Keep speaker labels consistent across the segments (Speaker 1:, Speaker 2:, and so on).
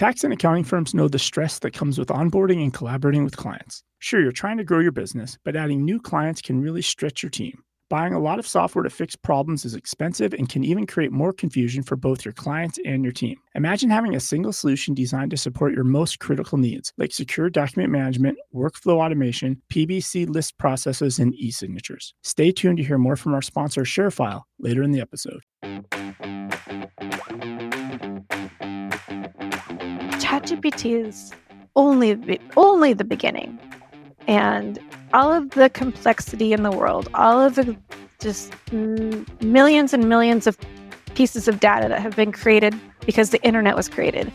Speaker 1: Tax and accounting firms know the stress that comes with onboarding and collaborating with clients. Sure, you're trying to grow your business, but adding new clients can really stretch your team. Buying a lot of software to fix problems is expensive and can even create more confusion for both your clients and your team. Imagine having a single solution designed to support your most critical needs, like secure document management, workflow automation, PBC list processes, and e signatures. Stay tuned to hear more from our sponsor, ShareFile, later in the episode.
Speaker 2: ChatGPT is only only the beginning, and all of the complexity in the world, all of the just millions and millions of pieces of data that have been created because the internet was created.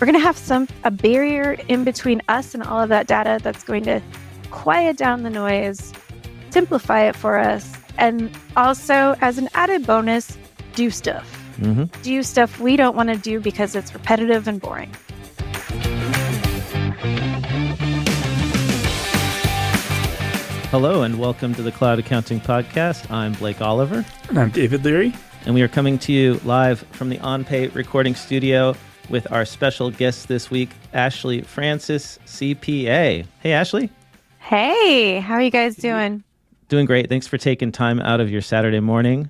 Speaker 2: We're going to have some a barrier in between us and all of that data that's going to quiet down the noise, simplify it for us, and also as an added bonus, do stuff. Mm-hmm. Do stuff we don't want to do because it's repetitive and boring.
Speaker 3: Hello, and welcome to the Cloud Accounting Podcast. I'm Blake Oliver.
Speaker 1: And I'm David Leary.
Speaker 3: And we are coming to you live from the OnPay recording studio with our special guest this week, Ashley Francis, CPA. Hey, Ashley.
Speaker 2: Hey, how are you guys doing?
Speaker 3: Doing great. Thanks for taking time out of your Saturday morning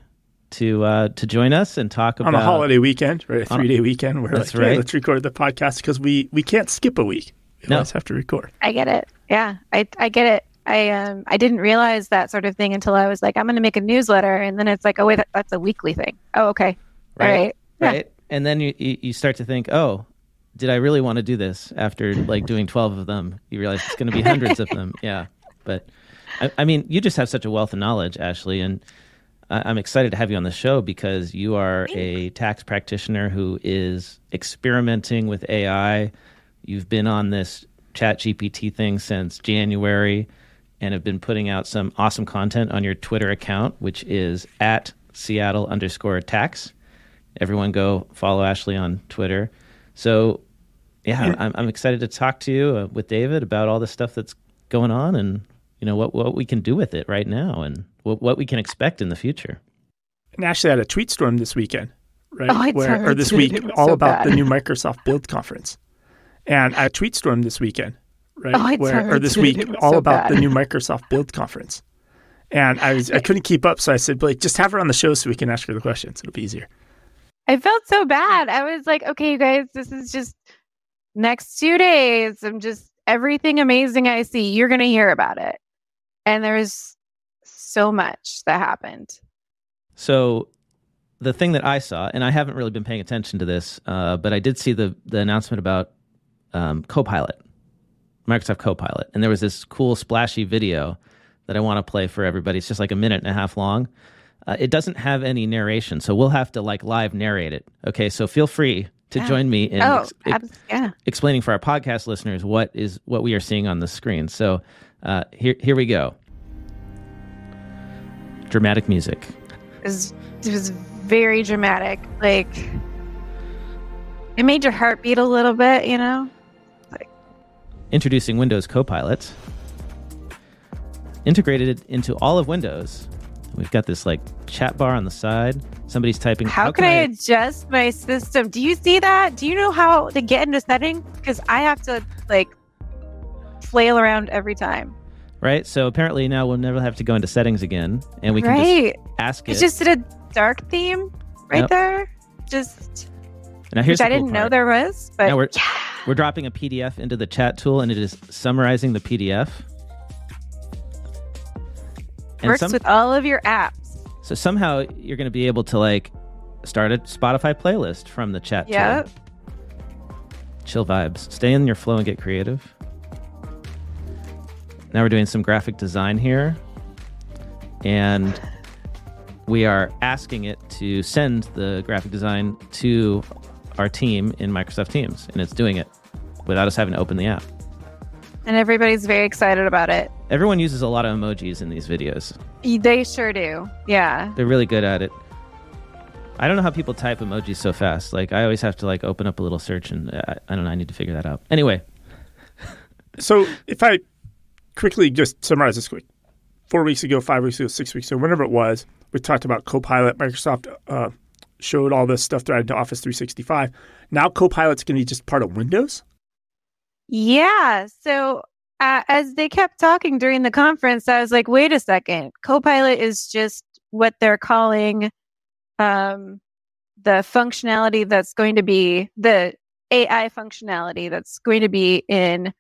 Speaker 3: to uh, to join us and talk about
Speaker 1: on a holiday weekend, right? A three day weekend.
Speaker 3: Where that's
Speaker 1: like,
Speaker 3: right.
Speaker 1: Hey, let's record the podcast because we we can't skip a week. We no. always have to record.
Speaker 2: I get it. Yeah, I I get it. I um I didn't realize that sort of thing until I was like, I'm going to make a newsletter, and then it's like, oh wait, that, that's a weekly thing. Oh okay,
Speaker 3: right,
Speaker 2: All right,
Speaker 3: right. Yeah. And then you you start to think, oh, did I really want to do this? After like doing twelve of them, you realize it's going to be hundreds of them. Yeah, but I, I, mean, you just have such a wealth of knowledge, Ashley, and I, I'm excited to have you on the show because you are a tax practitioner who is experimenting with AI. You've been on this Chat GPT thing since January and have been putting out some awesome content on your Twitter account, which is at Seattle underscore tax. Everyone go follow Ashley on Twitter. So, yeah, I'm, I'm excited to talk to you uh, with David about all the stuff that's going on and you know what what we can do with it right now and what, what we can expect in the future.
Speaker 1: And Ashley had a tweet storm this weekend, right?
Speaker 2: Oh,
Speaker 1: Where, or this week, all so about bad. the new Microsoft Build conference. And a tweet storm this weekend right?
Speaker 2: Oh,
Speaker 1: Where, or this week, all
Speaker 2: so
Speaker 1: about
Speaker 2: bad.
Speaker 1: the new Microsoft Build conference. And I was I couldn't keep up, so I said, Blake, just have her on the show so we can ask her the questions. It'll be easier.
Speaker 2: I felt so bad. I was like, okay, you guys, this is just next two days. I'm just everything amazing I see, you're gonna hear about it. And there's so much that happened.
Speaker 3: So the thing that I saw, and I haven't really been paying attention to this, uh, but I did see the the announcement about um, Copilot Microsoft Copilot, and there was this cool splashy video that I want to play for everybody. It's just like a minute and a half long. Uh, it doesn't have any narration, so we'll have to like live narrate it. Okay, so feel free to
Speaker 2: yeah.
Speaker 3: join me in
Speaker 2: oh, ex- yeah.
Speaker 3: explaining for our podcast listeners what is what we are seeing on the screen. So uh, here here we go. Dramatic music.
Speaker 2: It was, it was very dramatic. Like it made your heart beat a little bit, you know.
Speaker 3: Introducing Windows Copilot. Integrated into all of Windows. We've got this like chat bar on the side. Somebody's typing.
Speaker 2: How, how can, I, I adjust my system? Do you see that? Do you know how to get into settings? Because I have to like flail around every time.
Speaker 3: Right. So apparently now we'll never have to go into settings again, and we can right. just ask it.
Speaker 2: It's just a dark theme right yep. there. Just.
Speaker 3: Now here's
Speaker 2: which I
Speaker 3: cool
Speaker 2: didn't
Speaker 3: part.
Speaker 2: know there was, but
Speaker 3: now we're,
Speaker 2: yeah.
Speaker 3: we're dropping a PDF into the chat tool, and it is summarizing the PDF.
Speaker 2: And Works some, with all of your apps.
Speaker 3: So somehow you're going to be able to like start a Spotify playlist from the chat
Speaker 2: yep.
Speaker 3: tool. Chill vibes. Stay in your flow and get creative. Now we're doing some graphic design here. And we are asking it to send the graphic design to our team in Microsoft Teams, and it's doing it without us having to open the app.
Speaker 2: And everybody's very excited about it.
Speaker 3: Everyone uses a lot of emojis in these videos.
Speaker 2: They sure do. Yeah.
Speaker 3: They're really good at it. I don't know how people type emojis so fast. Like I always have to like open up a little search and I, uh, I don't know, I need to figure that out. Anyway.
Speaker 1: so if I quickly just summarize this quick. 4 weeks ago, 5 weeks ago, 6 weeks ago, whenever it was, we talked about Copilot, Microsoft uh, showed all this stuff threaded to Office 365. Now Copilot's going to be just part of Windows?
Speaker 2: Yeah. So uh, as they kept talking during the conference, I was like, wait a second. Copilot is just what they're calling um, the functionality that's going to be the AI functionality that's going to be in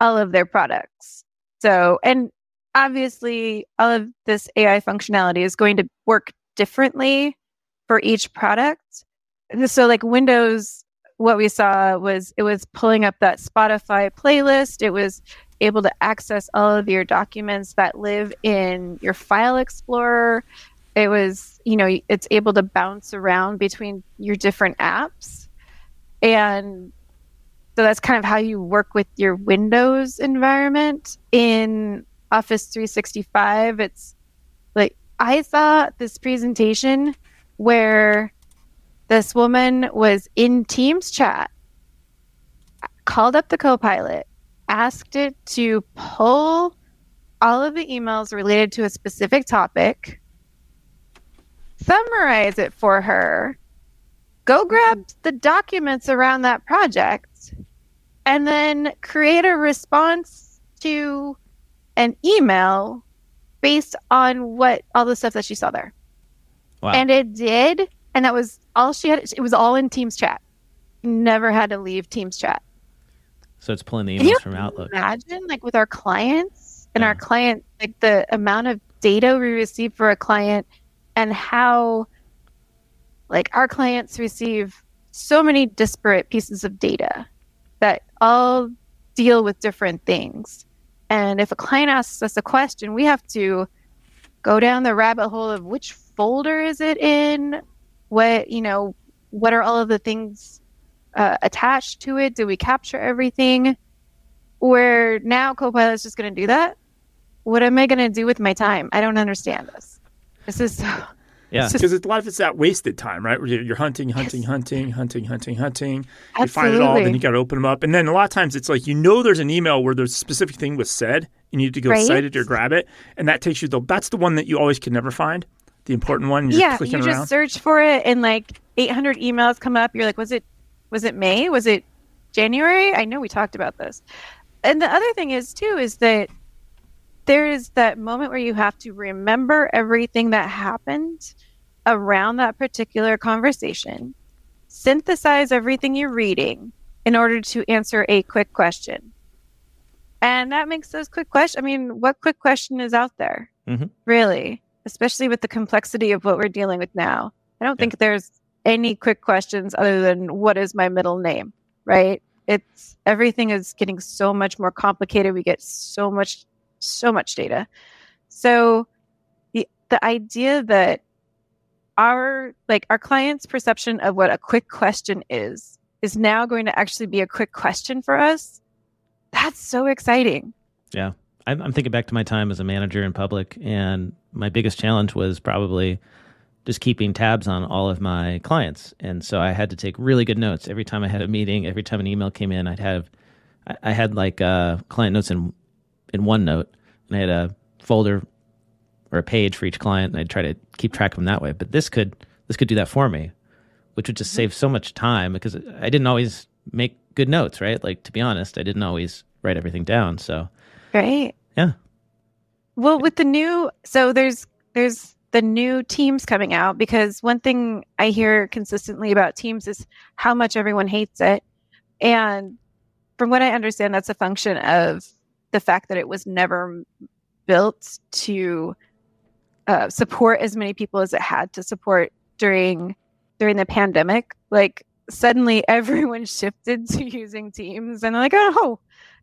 Speaker 2: all of their products. So, and obviously, all of this AI functionality is going to work differently for each product. So, like Windows, what we saw was it was pulling up that Spotify playlist. It was able to access all of your documents that live in your file explorer. It was, you know, it's able to bounce around between your different apps. And so that's kind of how you work with your Windows environment. In Office 365, it's like I saw this presentation where this woman was in Teams chat, called up the Copilot, asked it to pull all of the emails related to a specific topic, summarize it for her, go grab the documents around that project, and then create a response to an email based on what all the stuff that she saw there. Wow. And it did. And that was all she had. It was all in Teams chat. Never had to leave Teams chat.
Speaker 3: So it's pulling the emails from Outlook.
Speaker 2: Imagine like with our clients and yeah. our client, like the amount of data we receive for a client and how like our clients receive so many disparate pieces of data that all deal with different things. And if a client asks us a question, we have to go down the rabbit hole of which folder is it in? What, you know, what are all of the things uh, attached to it? Do we capture everything? Where now Copilot is just going to do that? What am I going to do with my time? I don't understand this. This is so.
Speaker 1: Yeah, because a lot of it's that wasted time, right? Where you're hunting, hunting, yes. hunting, hunting, hunting, hunting. Absolutely. You find it all, then you got to open them up, and then a lot of times it's like you know there's an email where there's a specific thing was said, and you need to go right? cite it or grab it, and that takes you though. That's the one that you always can never find, the important one.
Speaker 2: yeah, you just around. search for it, and like 800 emails come up. You're like, was it was it May? Was it January? I know we talked about this. And the other thing is too is that there is that moment where you have to remember everything that happened around that particular conversation, synthesize everything you're reading in order to answer a quick question. And that makes those quick questions. I mean, what quick question is out there? Mm-hmm. Really? Especially with the complexity of what we're dealing with now. I don't yeah. think there's any quick questions other than what is my middle name, right? It's everything is getting so much more complicated. We get so much, so much data. So the the idea that our like our client's perception of what a quick question is is now going to actually be a quick question for us. That's so exciting.
Speaker 3: Yeah. I'm, I'm thinking back to my time as a manager in public, and my biggest challenge was probably just keeping tabs on all of my clients. And so I had to take really good notes every time I had a meeting, every time an email came in. I'd have, I, had like uh, client notes in in OneNote, and I had a folder or a page for each client, and I'd try to keep track of them that way. But this could this could do that for me, which would just mm-hmm. save so much time because I didn't always make good notes, right? Like to be honest, I didn't always write everything down. So,
Speaker 2: right,
Speaker 3: yeah.
Speaker 2: Well, with the new, so there's there's the new teams coming out because one thing I hear consistently about teams is how much everyone hates it. And from what I understand, that's a function of the fact that it was never built to uh, support as many people as it had to support during during the pandemic. Like suddenly everyone shifted to using Teams, and like, oh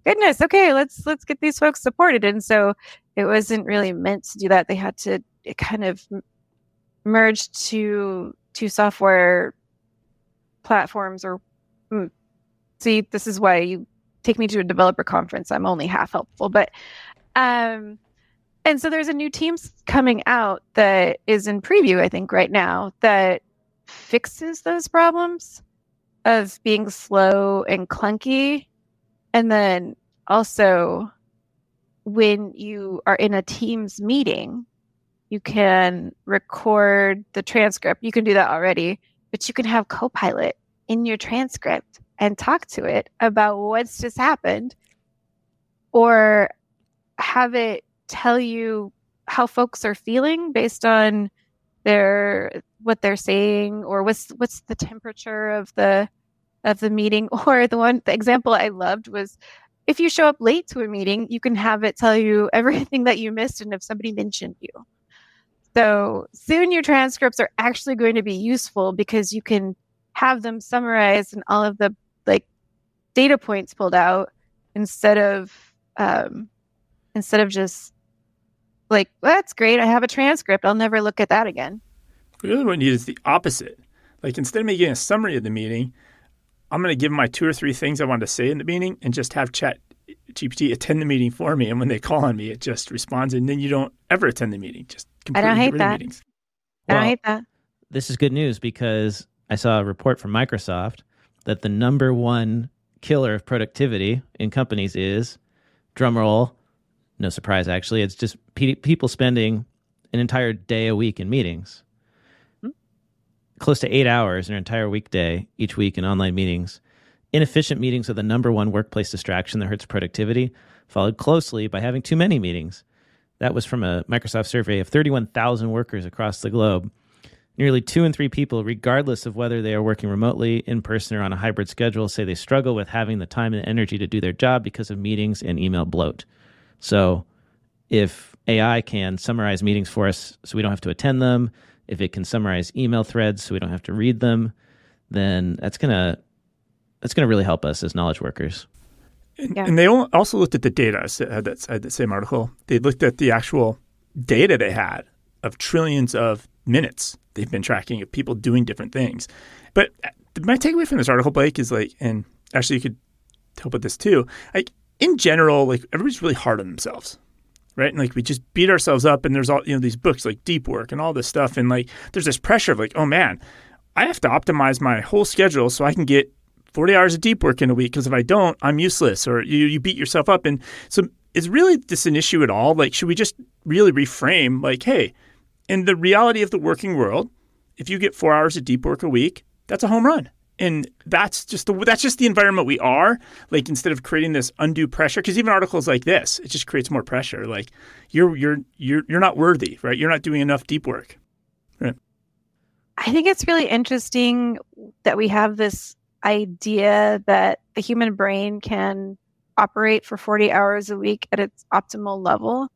Speaker 2: goodness, okay, let's let's get these folks supported. And so it wasn't really meant to do that. They had to kind of merge to two software platforms or mm, see this is why you take me to a developer conference i'm only half helpful but um and so there's a new teams coming out that is in preview i think right now that fixes those problems of being slow and clunky and then also when you are in a teams meeting you can record the transcript. You can do that already. but you can have Copilot in your transcript and talk to it about what's just happened or have it tell you how folks are feeling based on their what they're saying or what's what's the temperature of the of the meeting or the one the example i loved was if you show up late to a meeting you can have it tell you everything that you missed and if somebody mentioned you. So soon your transcripts are actually going to be useful because you can have them summarized and all of the like data points pulled out instead of um, instead of just like well, that's great i have a transcript i'll never look at that again.
Speaker 1: The other one is the opposite. Like instead of making a summary of the meeting i'm going to give my two or three things i wanted to say in the meeting and just have chat gpt attend the meeting for me and when they call on me it just responds and then you don't ever attend the meeting just
Speaker 2: I don't hate that. I
Speaker 3: well,
Speaker 2: don't hate that.
Speaker 3: This is good news because I saw a report from Microsoft that the number one killer of productivity in companies is drumroll. No surprise, actually. It's just pe- people spending an entire day a week in meetings. Close to eight hours in an entire weekday each week in online meetings. Inefficient meetings are the number one workplace distraction that hurts productivity, followed closely by having too many meetings. That was from a Microsoft survey of 31,000 workers across the globe. Nearly two in three people, regardless of whether they are working remotely, in person, or on a hybrid schedule, say they struggle with having the time and energy to do their job because of meetings and email bloat. So, if AI can summarize meetings for us so we don't have to attend them, if it can summarize email threads so we don't have to read them, then that's gonna that's gonna really help us as knowledge workers.
Speaker 1: And, yeah. and they also looked at the data. I had that, I had that same article. They looked at the actual data they had of trillions of minutes they've been tracking of people doing different things. But uh, my takeaway from this article, Blake, is like, and actually you could help with this too. Like in general, like everybody's really hard on themselves, right? And like we just beat ourselves up, and there's all you know these books like Deep Work and all this stuff, and like there's this pressure of like, oh man, I have to optimize my whole schedule so I can get 40 hours of deep work in a week because if I don't, I'm useless, or you you beat yourself up, and so is really this an issue at all? Like, should we just really reframe like, hey, in the reality of the working world, if you get four hours of deep work a week, that's a home run. And that's just the that's just the environment we are. Like instead of creating this undue pressure, because even articles like this, it just creates more pressure. Like you're you're you're you're not worthy, right? You're not doing enough deep work. Right.
Speaker 2: I think it's really interesting that we have this idea that the human brain can operate for 40 hours a week at its optimal level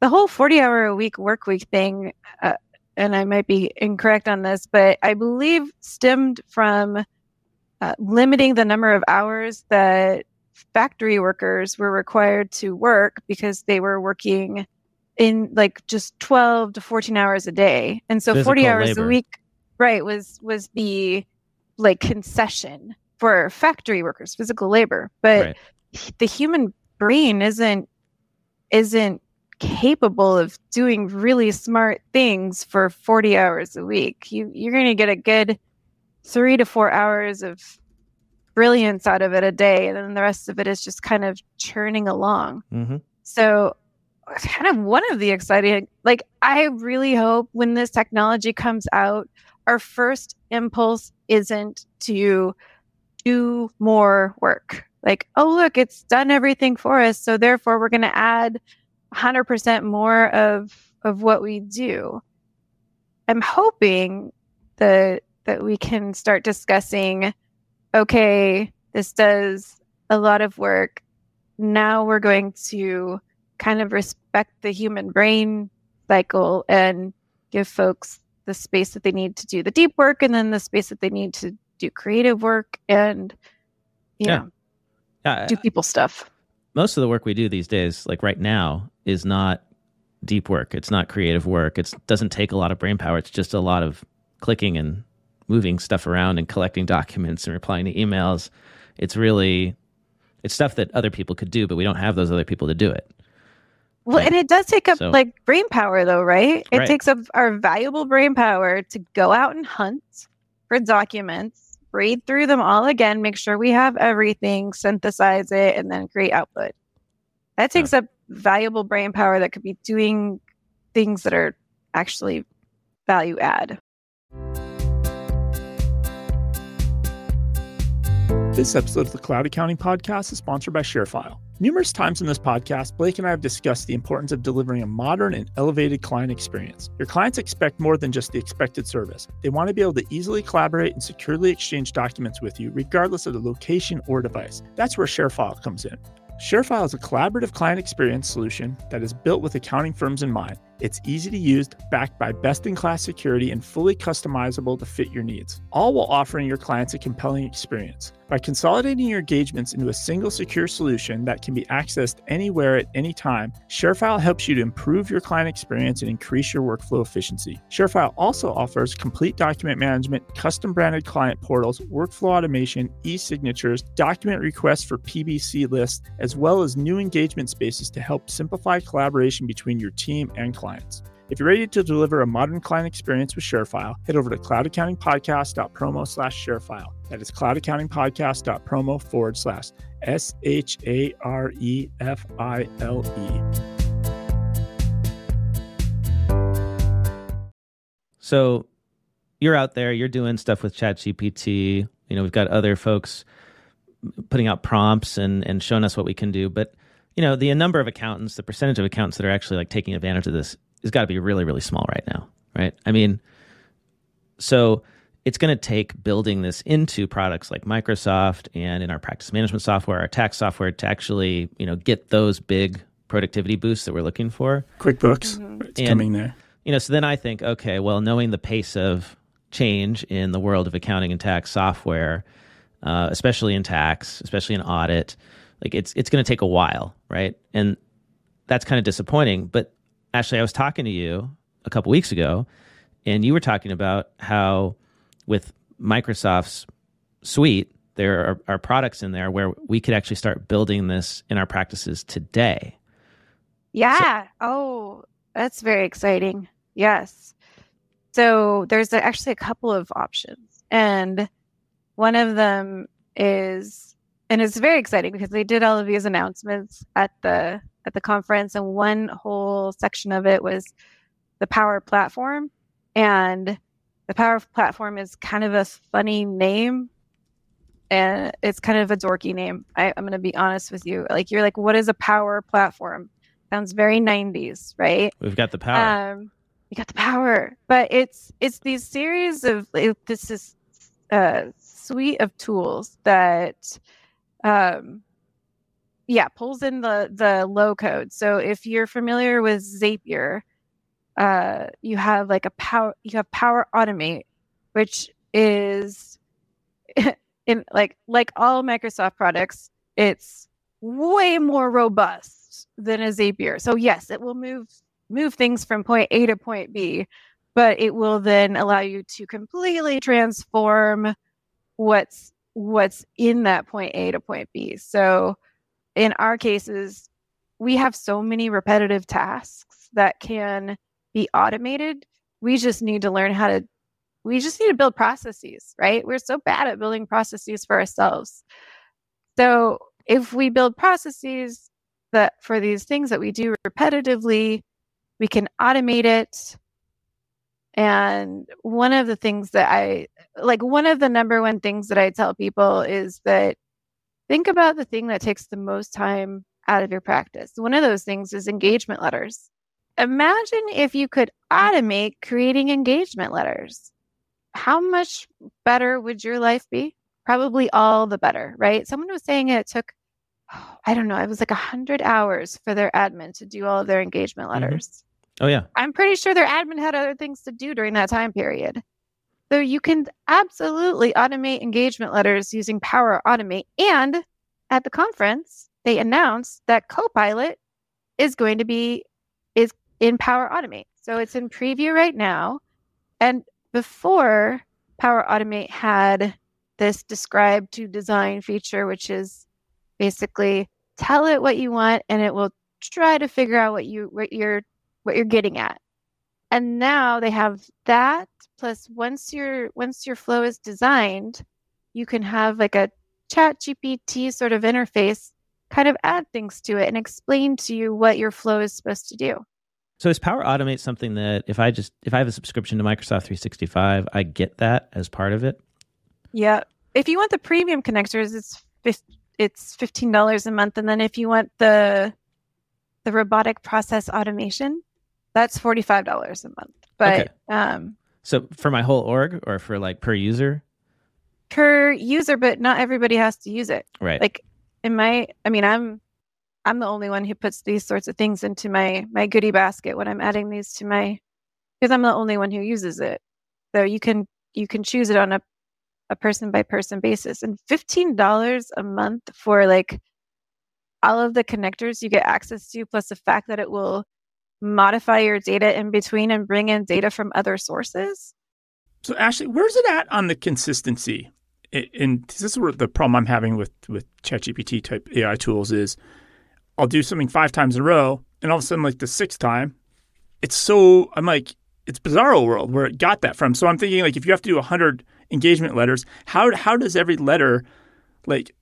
Speaker 2: the whole 40 hour a week work week thing, uh, and I might be incorrect on this, but I believe stemmed from uh, limiting the number of hours that factory workers were required to work because they were working in like just 12 to 14 hours a day. And so Physical 40 hours labor. a week, right, was was the like concession for factory workers, physical labor. But right. the human brain isn't isn't capable of doing really smart things for 40 hours a week. You you're going to get a good 3 to 4 hours of brilliance out of it a day and then the rest of it is just kind of churning along. Mm-hmm. So kind of one of the exciting like I really hope when this technology comes out our first impulse isn't to do more work. Like, oh look, it's done everything for us, so therefore we're going to add 100% more of of what we do. I'm hoping that that we can start discussing okay, this does a lot of work. Now we're going to kind of respect the human brain cycle and give folks the space that they need to do the deep work and then the space that they need to do creative work and you yeah. know yeah. do people stuff
Speaker 3: most of the work we do these days, like right now, is not deep work. It's not creative work. It doesn't take a lot of brain power. It's just a lot of clicking and moving stuff around and collecting documents and replying to emails. It's really it's stuff that other people could do, but we don't have those other people to do it.
Speaker 2: Well, right? and it does take up so, like brain power though, right? It right. takes up our valuable brain power to go out and hunt for documents read through them all again, make sure we have everything, synthesize it, and then create output. That takes yeah. up valuable brain power that could be doing things that are actually value add.
Speaker 1: This episode of the Cloud Accounting Podcast is sponsored by ShareFile. Numerous times in this podcast, Blake and I have discussed the importance of delivering a modern and elevated client experience. Your clients expect more than just the expected service. They want to be able to easily collaborate and securely exchange documents with you, regardless of the location or device. That's where ShareFile comes in. ShareFile is a collaborative client experience solution that is built with accounting firms in mind. It's easy to use, backed by best in class security, and fully customizable to fit your needs, all while offering your clients a compelling experience. By consolidating your engagements into a single secure solution that can be accessed anywhere at any time, ShareFile helps you to improve your client experience and increase your workflow efficiency. ShareFile also offers complete document management, custom branded client portals, workflow automation, e signatures, document requests for PBC lists, as well as new engagement spaces to help simplify collaboration between your team and clients. If you're ready to deliver a modern client experience with ShareFile, head over to cloudaccountingpodcast.promo slash ShareFile. That is cloudaccountingpodcast.promo forward slash S H A R E F I L E.
Speaker 3: So you're out there, you're doing stuff with ChatGPT. You know, we've got other folks putting out prompts and, and showing us what we can do. But, you know, the number of accountants, the percentage of accountants that are actually like taking advantage of this has got to be really, really small right now, right? I mean, so it's going to take building this into products like Microsoft and in our practice management software, our tax software to actually, you know, get those big productivity boosts that we're looking for.
Speaker 1: QuickBooks, mm-hmm. it's and, coming there.
Speaker 3: You know, so then I think, okay, well, knowing the pace of change in the world of accounting and tax software, uh, especially in tax, especially in audit, like it's it's going to take a while, right? And that's kind of disappointing. But Ashley, I was talking to you a couple weeks ago, and you were talking about how with Microsoft's suite, there are, are, products in there where we could actually start building this in our practices today.
Speaker 2: Yeah. So, oh, that's very exciting. Yes. So there's actually a couple of options. And one of them is, and it's very exciting because they did all of these announcements at the at the conference, and one whole section of it was the Power Platform. And the Power Platform is kind of a funny name. And it's kind of a dorky name. I, I'm going to be honest with you. Like, you're like, what is a power platform? Sounds very 90s, right?
Speaker 3: We've got the power.
Speaker 2: Um, we got the power, but it's it's these series of it, this is a suite of tools that um, yeah pulls in the the low code. So if you're familiar with zapier uh, you have like a power you have power automate which is in like like all microsoft products it's way more robust than a zapier. So yes it will move move things from point a to point b but it will then allow you to completely transform what's what's in that point a to point b. So in our cases, we have so many repetitive tasks that can be automated. We just need to learn how to, we just need to build processes, right? We're so bad at building processes for ourselves. So if we build processes that for these things that we do repetitively, we can automate it. And one of the things that I like, one of the number one things that I tell people is that think about the thing that takes the most time out of your practice. One of those things is engagement letters. Imagine if you could automate creating engagement letters. How much better would your life be? Probably all the better, right? Someone was saying it took, oh, I don't know, it was like 100 hours for their admin to do all of their engagement mm-hmm. letters.
Speaker 3: Mm-hmm. Oh, yeah.
Speaker 2: I'm pretty sure their admin had other things to do during that time period. So you can absolutely automate engagement letters using Power Automate. And at the conference, they announced that Copilot is going to be is in Power Automate. So it's in preview right now. And before Power Automate had this describe to design feature, which is basically tell it what you want and it will try to figure out what you what you're what you're getting at. And now they have that Plus, once your once your flow is designed, you can have like a chat GPT sort of interface kind of add things to it and explain to you what your flow is supposed to do.
Speaker 3: So is Power Automate something that if I just if I have a subscription to Microsoft 365, I get that as part of it?
Speaker 2: Yeah. if you want the premium connectors, it's it's fifteen dollars a month, and then if you want the the robotic process automation, that's forty five dollars a month. But
Speaker 3: Okay.
Speaker 2: um,
Speaker 3: So for my whole org or for like per user?
Speaker 2: per user, but not everybody has to use it.
Speaker 3: Right.
Speaker 2: Like in my, I mean, I'm I'm the only one who puts these sorts of things into my my goodie basket when I'm adding these to my because I'm the only one who uses it. So you can you can choose it on a a person by person basis and $15 a month for like all of the connectors you get access to plus the fact that it will modify your data in between and bring in data from other sources.
Speaker 1: So, Ashley, where's it at on the consistency? And this is where the problem I'm having with with ChatGPT type AI tools is, I'll do something five times in a row, and all of a sudden, like the sixth time, it's so I'm like, it's bizarro world where it got that from. So I'm thinking like, if you have to do hundred engagement letters, how how does every letter like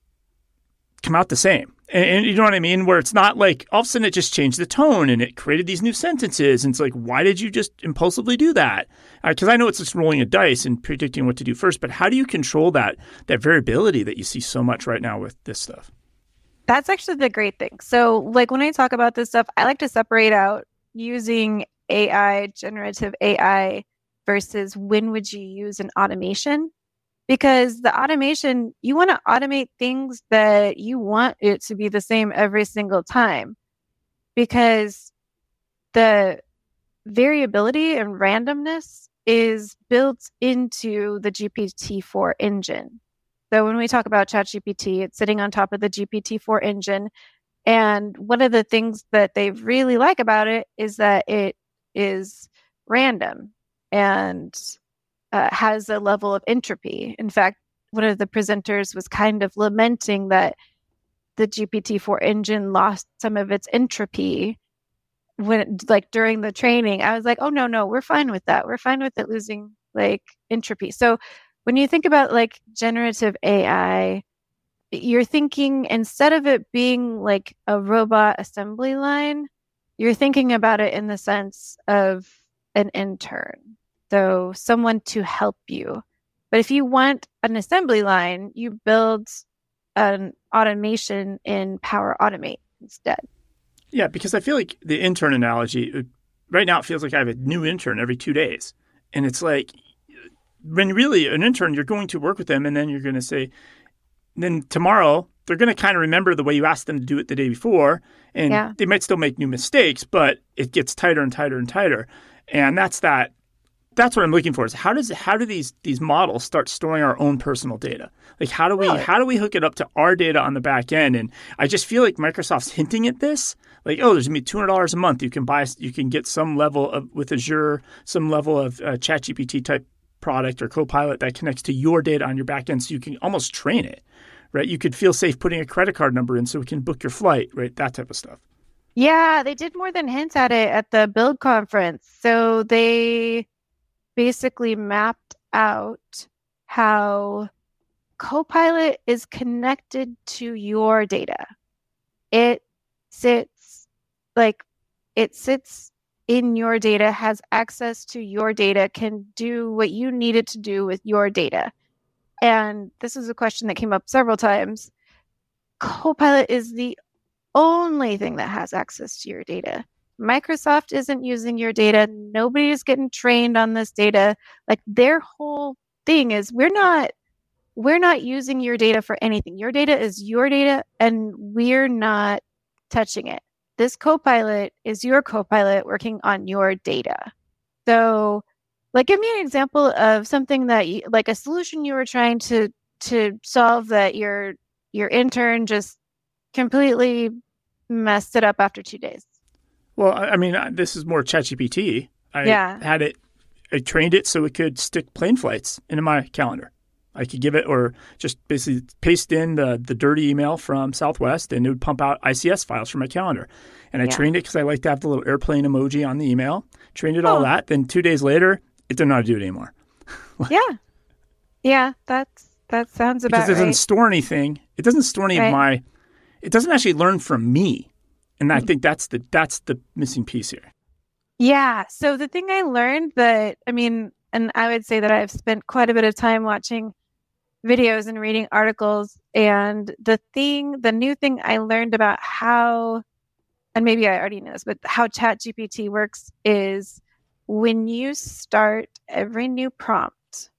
Speaker 1: come out the same? And, and you know what I mean? Where it's not like all of a sudden it just changed the tone and it created these new sentences. And it's like, why did you just impulsively do that? Uh, because I know it's just rolling a dice and predicting what to do first. But how do you control that that variability that you see so much right now with this stuff?
Speaker 2: That's actually the great thing. So, like when I talk about this stuff, I like to separate out using AI, generative AI, versus when would you use an automation? Because the automation, you want to automate things that you want it to be the same every single time. Because the variability and randomness is built into the GPT-4 engine. So when we talk about ChatGPT, it's sitting on top of the GPT-4 engine. And one of the things that they really like about it is that it is random and uh, has a level of entropy. In fact, one of the presenters was kind of lamenting that the GPT-4 engine lost some of its entropy when like during the training. I was like, "Oh no, no, we're fine with that. We're fine with it losing like entropy." So when you think about like generative AI, you're thinking instead of it being like a robot assembly line, you're thinking about it in the sense of an intern. So someone to help you. But if you want an assembly line, you build an automation in Power Automate instead.
Speaker 1: Yeah, because I feel like the intern analogy uh, right now it feels like I have a new intern every two days, and it's like when really an intern you're going to work with them, and then you're going to say, then tomorrow they're going to kind of remember the way you asked them to do it the day before, and
Speaker 2: Yeah.
Speaker 1: they might still make new mistakes, but it gets tighter and tighter and tighter, and that's that. That's what I'm looking for. Is how does how do these these models start storing our own personal data? Like how do we
Speaker 2: Really?
Speaker 1: how do we hook it up to our data on the back end? And I just feel like Microsoft's hinting at this. Like oh, there's gonna be two hundred dollars a month. You can buy you can get some level of with Azure, some level of uh, ChatGPT type product or Copilot that connects to your data on your back end, so you can almost train it. Right? You could feel safe putting a credit card number in, so we can book your flight. Right? That type of stuff.
Speaker 2: Yeah, they did more than hint at it at the build conference. So they basically mapped out how Copilot is connected to your data. It sits like it sits in your data, has access to your data, can do what you need it to do with your data. And this is a question that came up several times. Copilot is the only thing that has access to your data. Microsoft isn't using your data. Nobody is getting trained on this data. Like their whole thing is we're not we're not using your data for anything. Your data is your data and we're not touching it. This copilot is your copilot working on your data. So like give me an example of something that you, like a solution you were trying to to solve that your your intern just completely messed it up after 2 days.
Speaker 1: Well, I I mean, this is more ChatGPT. I
Speaker 2: Yeah.
Speaker 1: had it, I trained it so it could stick plane flights into my calendar. I could give it, or just basically paste in the, the dirty email from Southwest, and it would pump out ICS files from my calendar. And I
Speaker 2: Yeah.
Speaker 1: trained it because I like to have the little airplane emoji on the email. Trained it all
Speaker 2: Oh.
Speaker 1: that. Then two days later, it didn't know how to do it anymore
Speaker 2: Yeah. Yeah, that's that sounds about because
Speaker 1: it doesn't
Speaker 2: right.
Speaker 1: store anything. It doesn't store any
Speaker 2: Right.
Speaker 1: of my. It doesn't actually learn from me, and. I mm-hmm. think that's the that's the missing piece here.
Speaker 2: Yeah. So the thing I learned that I mean, and I would say that I've spent quite a bit of time watching videos and reading articles. And the thing, the new thing I learned about how, and maybe I already know this, but how ChatGPT works is when you start every new prompt,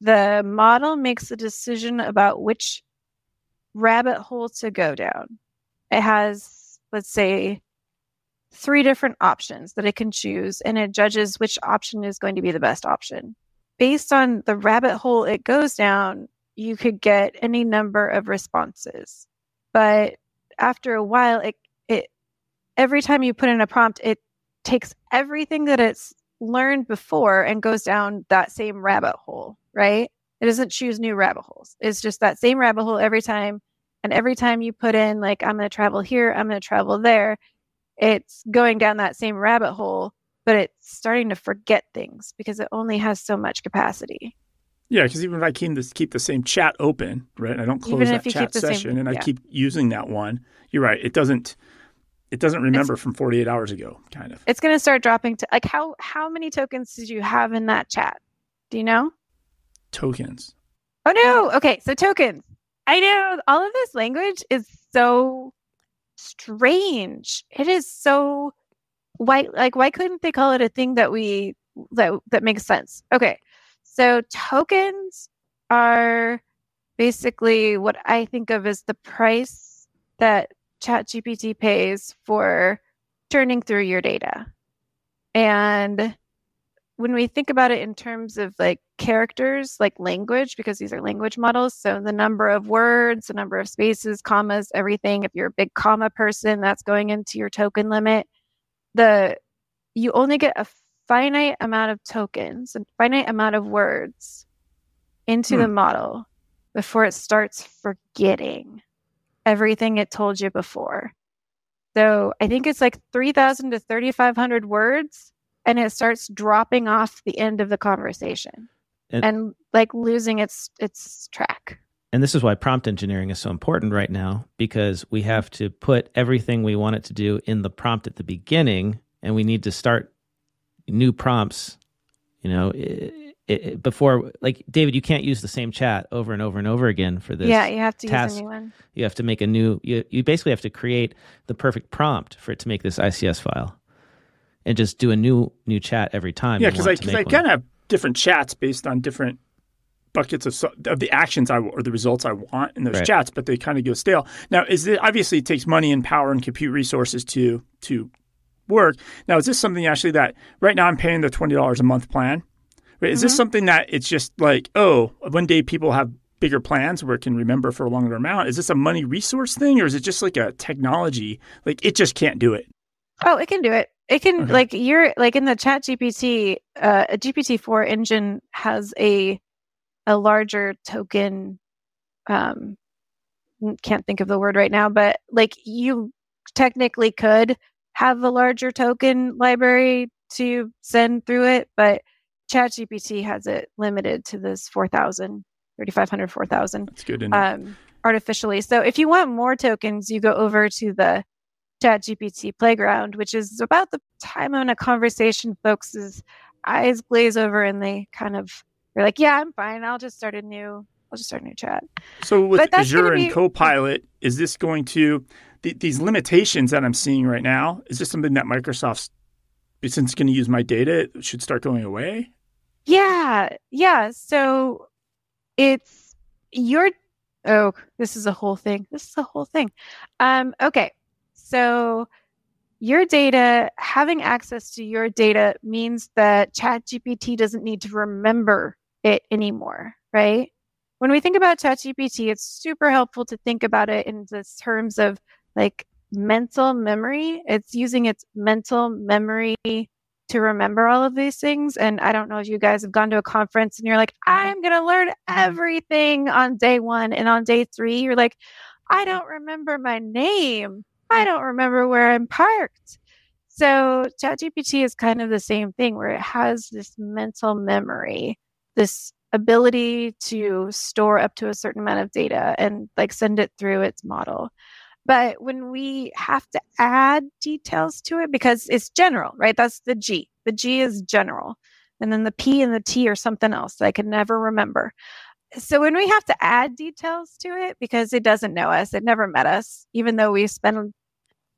Speaker 2: the model makes a decision about which rabbit hole to go down. It has, let's say, three different options that it can choose, and it judges which option is going to be the best option based on the rabbit hole it goes down, you could get any number of responses. But after a while, it, it every time you put in a prompt, it takes everything that it's learned before and goes down that same rabbit hole, right? It doesn't choose new rabbit holes. It's just that same rabbit hole every time. And every time you put in, like, I'm going to travel here, I'm going to travel there, it's going down that same rabbit hole but it's starting to forget things because it only has so much capacity.
Speaker 1: Yeah, because even if I keep this keep the same chat open, right? I don't close that chat session, same, and yeah. I keep using that one. You're right. It doesn't. It doesn't remember it's, from 48 hours ago, kind of.
Speaker 2: It's going to start dropping to like how how many tokens did you have in that chat? Do you know?
Speaker 1: Tokens.
Speaker 2: Oh no. Okay, so tokens. I know all of this language is so strange. It is so why like why couldn't they call it a thing that we that that makes sense okay so tokens are basically what i think of as the price that ChatGPT pays for turning through your data and when we think about it in terms of like characters like language because these are language models so the number of words the number of spaces commas everything if you're a big comma person that's going into your token limit the you only get a finite amount of tokens and finite amount of words into hmm. the model before it starts forgetting everything it told you before. So I think it's like 3,000 to 3,500 words, and it starts dropping off the end of the conversation and, and like losing its its track.
Speaker 3: And this is why prompt engineering is so important right now because we have to put everything we want it to do in the prompt at the beginning and we need to start new prompts, you know, it, it, before like David, you can't use the same chat over and over and over again for this.
Speaker 2: Yeah, you have to task. use a new one.
Speaker 3: You have to make a new you you basically have to create the perfect prompt for it to make this ICS file. And just do a new new chat every time.
Speaker 1: Yeah, because I, cause I kind of have different chats based on different buckets of, of the actions I or the results I want in those right. chats, but they kind of go stale. Now, is it obviously it takes money and power and compute resources to to work. Now, is this something actually that right now I'm paying the twenty dollars a month plan? Right, is mm-hmm. this something that it's just like oh, one day people have bigger plans where it can remember for a longer amount? Is this a money resource thing, or is it just like a technology? Like it just can't do it.
Speaker 2: Oh, it can do it. It can okay. like you're like in the Chat GPT, uh, a GPT four engine has a a larger token um can't think of the word right now but like you technically could have a larger token library to send through it but ChatGPT has it limited to this 4000 3500 4000
Speaker 1: that's good
Speaker 2: um, artificially so if you want more tokens you go over to the ChatGPT playground which is about the time in a conversation folks' eyes glaze over and they kind of you're like, yeah, I'm fine. I'll just start a new. I'll just start a new chat.
Speaker 1: So with Azure be... and Copilot, is this going to th- these limitations that I'm seeing right now? Is this something that Microsoft's since it's going to use my data, it should start going away?
Speaker 2: Yeah, yeah. So it's your. Oh, this is a whole thing. This is a whole thing. Um. Okay. So your data, having access to your data means that ChatGPT doesn't need to remember it anymore, right? When we think about ChatGPT, it's super helpful to think about it in the terms of like mental memory. It's using its mental memory to remember all of these things. And I don't know if you guys have gone to a conference and you're like, I'm going to learn everything on day one. And on day three, you're like, I don't remember my name. I don't remember where I'm parked. So ChatGPT is kind of the same thing where it has this mental memory this ability to store up to a certain amount of data and like send it through its model. But when we have to add details to it, because it's general, right? That's the G. The G is general. And then the P and the T are something else that I can never remember. So when we have to add details to it because it doesn't know us, it never met us, even though we spend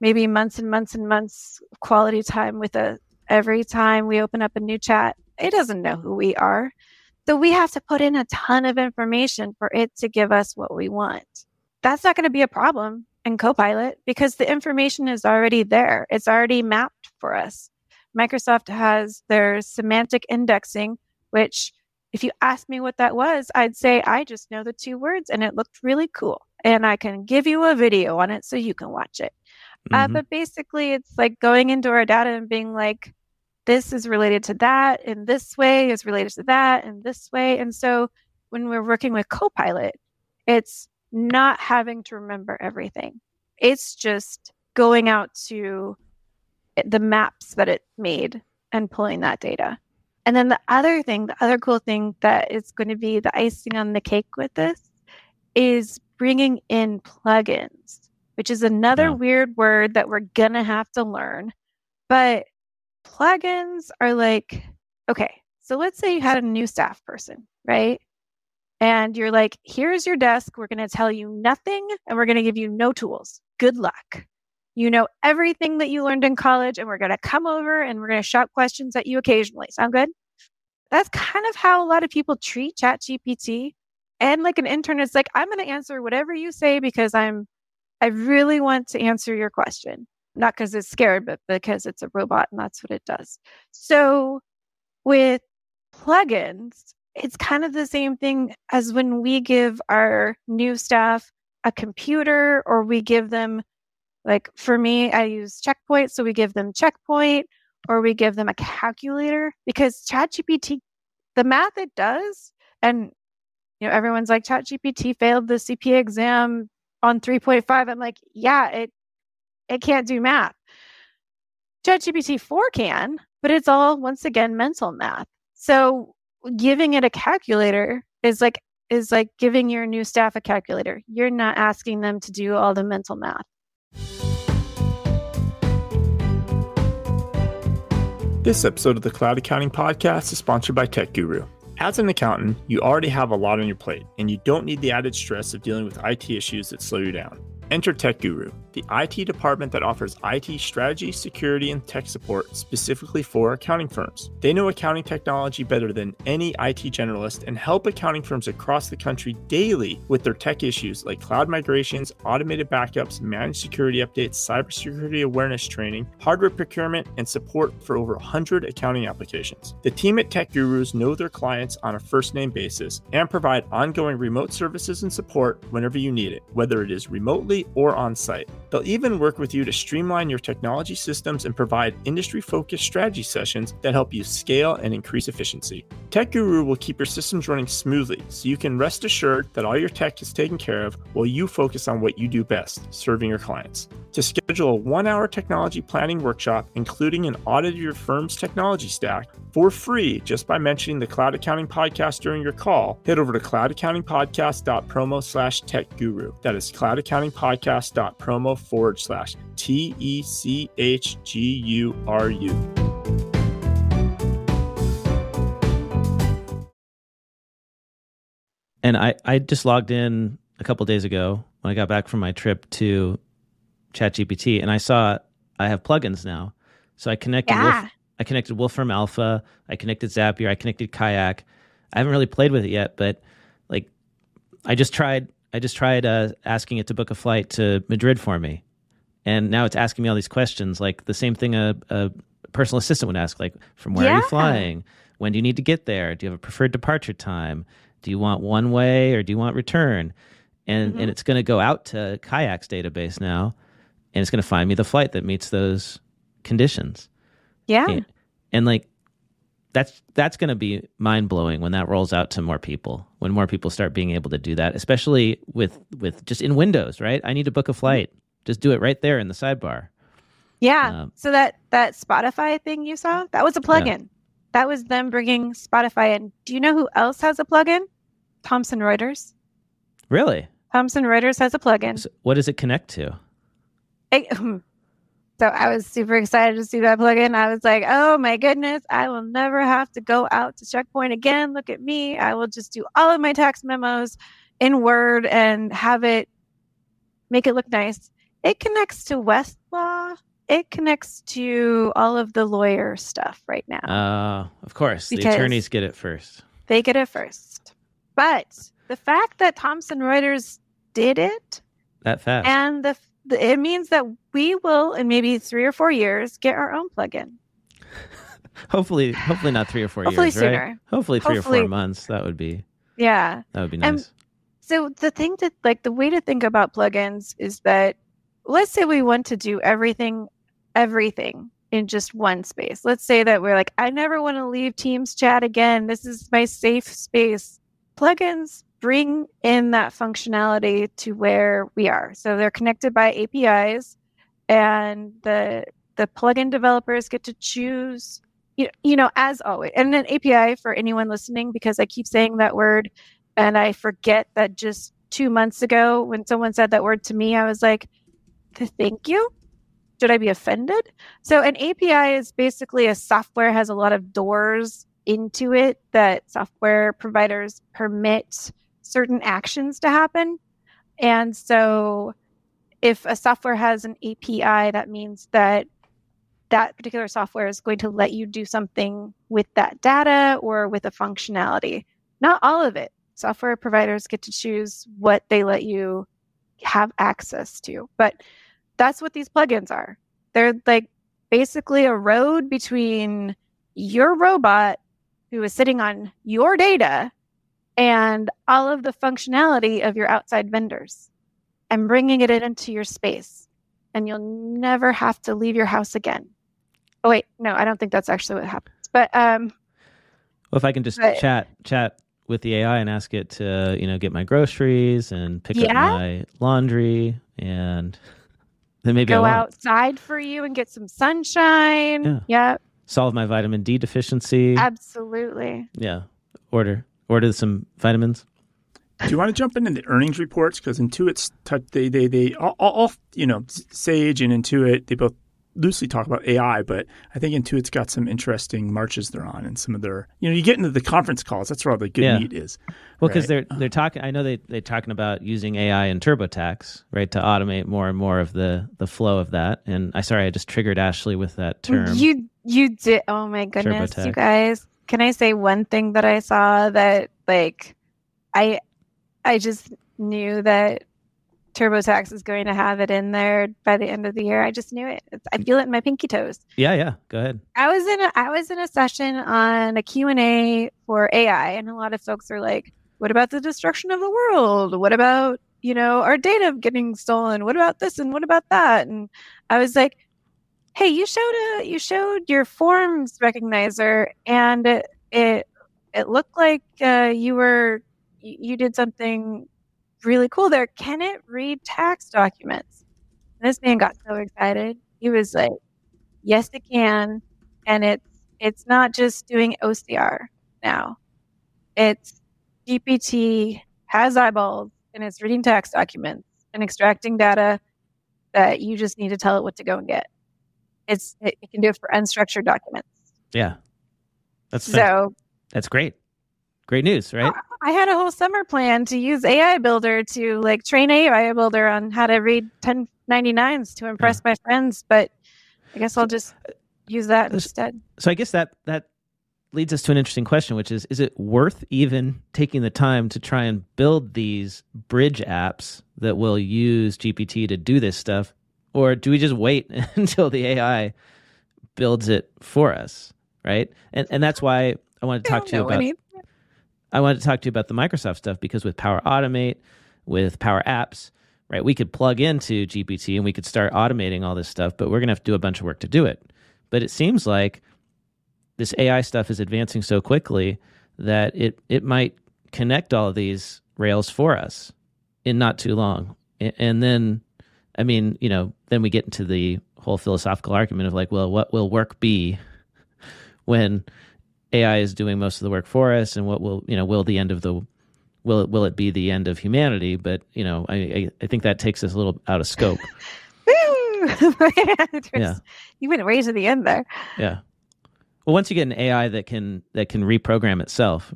Speaker 2: maybe months and months and months quality time with it every time we open up a new chat, it doesn't know who we are. So we have to put in a ton of information for it to give us what we want. That's not going to be a problem in Copilot because the information is already there. It's already mapped for us. Microsoft has their semantic indexing, which if you asked me what that was, I'd say I just know the two words and it looked really cool. And I can give you a video on it so you can watch it. Uh, mm-hmm. Uh, but basically, it's like going into our data and being like, this is related to that, and this way is related to that, and this way. And so when we're working with Copilot, it's not having to remember everything. It's just going out to the maps that it made and pulling that data. And then the other thing, the other cool thing that is going to be the icing on the cake with this is bringing in plugins which is another yeah. weird word that we're going to have to learn. But plugins are like, okay, so let's say you had a new staff person, right? And you're like, here's your desk. We're going to tell you nothing and we're going to give you no tools. Good luck. You know everything that you learned in college, and we're going to come over and we're going to shout questions at you occasionally. Sound good? That's kind of how a lot of people treat ChatGPT. And like an intern, it's like, I'm going to answer whatever you say because I'm I really want to answer your question, not because it's scared, but because it's a robot and that's what it does. So with plugins, it's kind of the same thing as when we give our new staff a computer or we give them like for me i use checkpoint so we give them checkpoint or we give them a calculator because chatgpt the math it does and you know everyone's like chatgpt failed the cpa exam on 3.5 i'm like yeah it it can't do math ChatGPT 4 can, but it's all once again mental math. So giving it a calculator is like is like giving your new staff a calculator. You're not asking them to do all the mental math.
Speaker 1: This episode of the Cloud Accounting Podcast is sponsored by Tech Guru. As an accountant, you already have a lot on your plate, and you don't need the added stress of dealing with IT issues that slow you down. Enter Tech Guru, the IT department that offers IT strategy, security, and tech support specifically for accounting firms. They know accounting technology better than any IT generalist and help accounting firms across the country daily with their tech issues like cloud migrations, automated backups, managed security updates, cybersecurity awareness training, hardware procurement, and support for over 100 accounting applications. The team at Tech Gurus know their clients on a first name basis and provide ongoing remote services and support whenever you need it, whether it is remotely or on site. They'll even work with you to streamline your technology systems and provide industry focused strategy sessions that help you scale and increase efficiency. Tech Guru will keep your systems running smoothly so you can rest assured that all your tech is taken care of while you focus on what you do best serving your clients. To schedule a one hour technology planning workshop, including an audit of your firm's technology stack, for free just by mentioning the Cloud Accounting Podcast during your call, head over to cloudaccountingpodcast.promo slash tech guru. That is cloudaccountingpodcast.promo forward slash T E C H G U R U.
Speaker 3: And I, I just logged in a couple days ago when I got back from my trip to ChatGPT, and I saw I have plugins now. So I connected yeah. Wolf, I connected Wolfram Alpha, I connected Zapier, I connected Kayak. I haven't really played with it yet, but like I just tried I just tried uh, asking it to book a flight to Madrid for me, and now it's asking me all these questions, like the same thing a, a personal assistant would ask, like from where yeah. are you flying? When do you need to get there? Do you have a preferred departure time? Do you want one way or do you want return? And mm-hmm. and it's going to go out to Kayak's database now, and it's going to find me the flight that meets those conditions.
Speaker 2: Yeah.
Speaker 3: And, and like that's that's going to be mind blowing when that rolls out to more people. When more people start being able to do that, especially with with just in Windows, right? I need to book a flight. Just do it right there in the sidebar.
Speaker 2: Yeah. Um, so that that Spotify thing you saw, that was a plugin. Yeah. That was them bringing Spotify in. Do you know who else has a plugin? Thomson Reuters.
Speaker 3: Really?
Speaker 2: Thomson Reuters has a plugin.
Speaker 3: So what does it connect to?
Speaker 2: It, So I was super excited to see that plugin. I was like, oh my goodness, I will never have to go out to Checkpoint again. Look at me. I will just do all of my tax memos in Word and have it make it look nice. It connects to Westlaw. It connects to all of the lawyer stuff right now.
Speaker 3: Uh, of course, the attorneys get it first.
Speaker 2: They get it first. But the fact that Thomson Reuters did it
Speaker 3: That fast.
Speaker 2: and the, the it means that we will in maybe 3 or 4 years get our own plugin.
Speaker 3: hopefully, hopefully not three or four
Speaker 2: Hopefully
Speaker 3: years, right?
Speaker 2: sooner.
Speaker 3: Hopefully three or four months. That would be
Speaker 2: Yeah.
Speaker 3: that would be
Speaker 2: And-
Speaker 3: nice.
Speaker 2: So the thing that like the way to think about plugins is that let's say we want to do everything everything in just one space. Let's say that we're like I never want to leave Teams chat again. This is my safe space. Plugins bring in that functionality to where we are. So they're connected by APIs and the the plugin developers get to choose you, you know as always and an API for anyone listening because I keep saying that word and I forget that just two months ago, when someone said that word to me, I was like, thank you. Should I be offended? So, an API is basically a software has a lot of doors into it that software providers permit certain actions to happen. And so, if a software has an API, that means that that particular software is going to let you do something with that data or with a functionality. Not all of it software providers get to choose what they let you have access to. But that's what these plugins are. They're like basically a road between your robot who is sitting on your data and all of the functionality of your outside vendors and bringing it into your space. And you'll never have to leave your house again. Oh, wait, no, I don't think that's actually what happens. But um,
Speaker 3: Well, if I can just
Speaker 2: But-
Speaker 3: chat chat with the AI and ask it to, you know, get my groceries and pick up my laundry and then maybe
Speaker 2: go outside for you and get some sunshine.
Speaker 3: Yeah.
Speaker 2: yeah
Speaker 3: solve my vitamin D deficiency.
Speaker 2: absolutely.
Speaker 3: yeah. Order order some vitamins.
Speaker 1: Do you want to jump into the earnings reports? Because Intuit's t- they they they all, all all, you know Sage and Intuit they both loosely talk about AI, but I think Intuit's got some interesting marches they're on and some of their you know you get into the conference calls. That's where all the good
Speaker 3: Yeah.
Speaker 1: meat is.
Speaker 3: Well, because
Speaker 1: Right.
Speaker 3: they're they're uh-huh. talking. I know they they're talking about using AI in TurboTax, right, to automate more and more of the the flow of that. And I sorry, I just triggered Ashley with that term.
Speaker 2: You you did. Oh my goodness, you guys. Can I say one thing that I saw that like I I just knew that TurboTax is going to have it in there by the end of the year. I just knew it. I feel it in my pinky toes.
Speaker 3: yeah, yeah. Go ahead.
Speaker 2: I was in a I was in a session on a Q&A for AI and a lot of folks are like, what about the destruction of the world? What about, you know, our data getting stolen? What about this and what about that? And I was like, hey, you showed a you showed your forms recognizer and it it, looked like uh, you were you, you did something really cool there. Can it read tax documents? And this man got so excited. He was like, yes it can and it's it's not just doing ocr now it's gpt has eyeballs and it's reading tax documents and extracting data that you just need to tell it what to go and get it's it, it can do it for unstructured documents.
Speaker 3: Yeah, that's
Speaker 2: so
Speaker 3: that's great. Great news, right?
Speaker 2: i had a whole summer plan to use ai builder to like train ai builder on how to read 1099s to impress my friends but i guess i'll just use that instead.
Speaker 3: So I guess that that leads us to an interesting question, which is: Is it worth even taking the time to try and build these bridge apps that will use GPT to do this stuff, or do we just wait until the AI builds it for us? Right, and and that's why I wanted to talk to you about.
Speaker 2: any-
Speaker 3: I wanted to talk to you about the Microsoft stuff because with Power Automate, with Power Apps, right, we could plug into GPT and we could start automating all this stuff, but we're going to have to do a bunch of work to do it. But it seems like this AI stuff is advancing so quickly that it it might connect all of these rails for us in not too long. And then, I mean, you know, then we get into the whole philosophical argument of like, well, what will work be when AI is doing most of the work for us, and what will you know will the end of the will it will it be the end of humanity? But you know, I I, I think that takes us a little out of scope. Yeah.
Speaker 2: You went way to the end there.
Speaker 3: Yeah. Well, once you get an AI that can that can reprogram itself,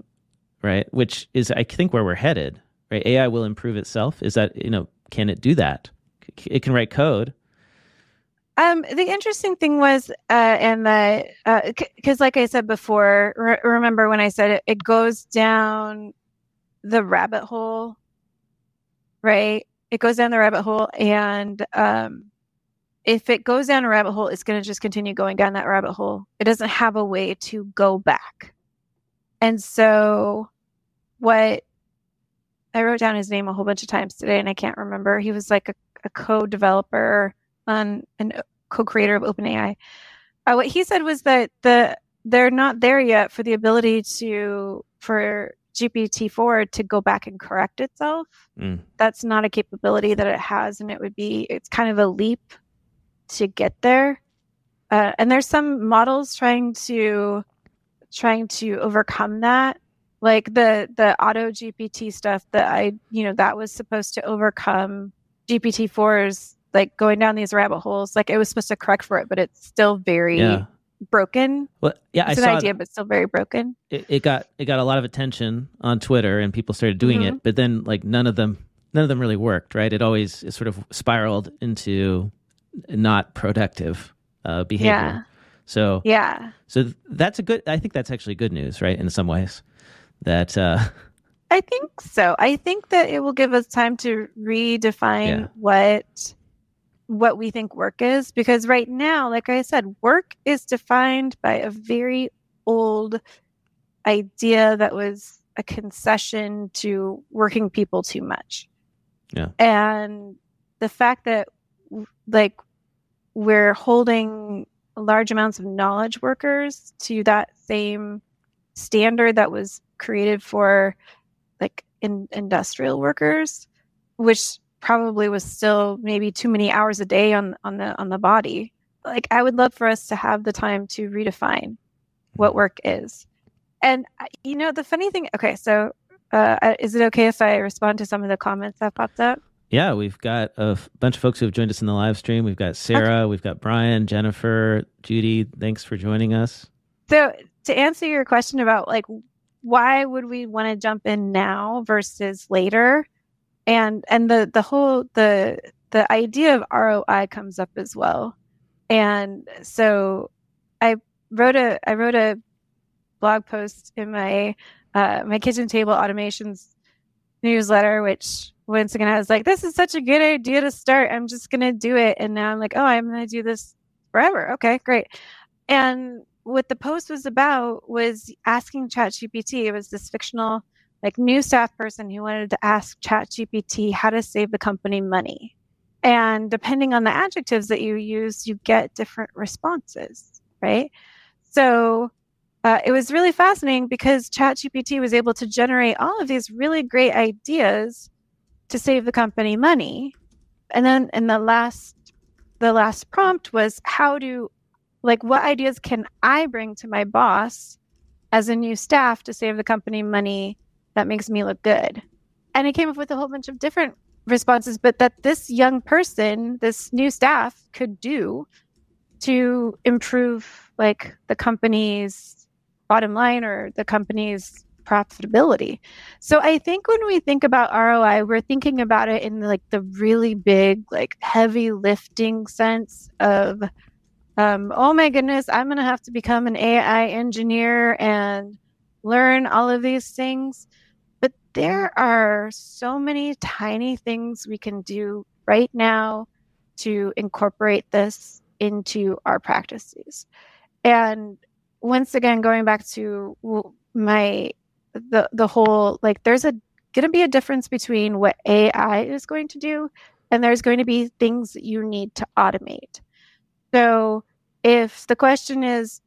Speaker 3: right? Which is, I think, where we're headed. Right? AI will improve itself. Is that you know? Can it do that? It can write code.
Speaker 2: Um, the interesting thing was, uh, and the because, like I said before, re- remember when I said it, it goes down the rabbit hole, right? It goes down the rabbit hole, and um, if it goes down a rabbit hole, it's going to just continue going down that rabbit hole. It doesn't have a way to go back, and so what I wrote down his name a whole bunch of times today, and I can't remember. He was like a, a co-developer on an co-creator of OpenAI. Uh, what he said was that the they're not there yet for the ability to for GPT-4 to go back and correct itself.
Speaker 3: Mm.
Speaker 2: That's not a capability that it has, and it would be it's kind of a leap to get there. Uh, and there's some models trying to trying to overcome that like the the auto gpt stuff that i you know that was supposed to overcome gpt-4's like going down these rabbit holes like it was supposed to correct for it but it's still very
Speaker 3: Yeah.
Speaker 2: broken
Speaker 3: Well, yeah,
Speaker 2: it's
Speaker 3: I
Speaker 2: an idea but still very broken
Speaker 3: it, it got it got a lot of attention on Twitter and people started doing
Speaker 2: Mhm.
Speaker 3: it, but then like none of them none of them really worked, right? It always it sort of spiraled into not productive uh, behavior.
Speaker 2: Yeah.
Speaker 3: So
Speaker 2: yeah
Speaker 3: so that's a good. I think that's actually good news, right? In some ways, that uh,
Speaker 2: i think so i think that it will give us time to redefine
Speaker 3: Yeah.
Speaker 2: what what we think work is because right now like i said work is defined by a very old idea that was a concession to working people too much
Speaker 3: Yeah.
Speaker 2: and the fact that like we're holding large amounts of knowledge workers to that same standard that was created for like in industrial workers which probably was still maybe too many hours a day on on the on the body like i would love for us to have the time to redefine what work is and uh, you know the funny thing okay so uh, uh, is it okay if i respond to some of the comments that popped up
Speaker 3: yeah, we've got a f- bunch of folks who have joined us in the live stream. We've got Sarah, we've got Brian, Jennifer, Judy. Thanks for joining us.
Speaker 2: So to answer your question about like why would we want to jump in now versus later, and and the the whole the the idea of ROI comes up as well, and so I wrote a I wrote a blog post in my uh, my kitchen table automations newsletter, which once again I was like, this is such a good idea to start. I'm just gonna do it, and now I'm like, oh, I'm gonna do this forever. Okay, great. And what the post was about was asking ChatGPT. It was this fictional, like new staff person who wanted to ask ChatGPT how to save the company money. And depending on the adjectives that you use, you get different responses, right? So uh, it was really fascinating because ChatGPT was able to generate all of these really great ideas to save the company money. And then in the last the last prompt was how do like what ideas can I bring to my boss as a new staff to save the company money that makes me look good? And I came up with a whole bunch of different responses, but that this young person, this new staff could do to improve like the company's bottom line or the company's profitability. So I think when we think about ROI, we're thinking about it in like the really big, like heavy lifting sense of um, oh my goodness, I'm going to have to become an AI engineer and learn all of these things. But there are so many tiny things we can do right now to incorporate this into our practices. And once again, going back to my the the whole like, there's a going to be a difference between what AI is going to do, and there's going to be things that you need to automate. So if the question is,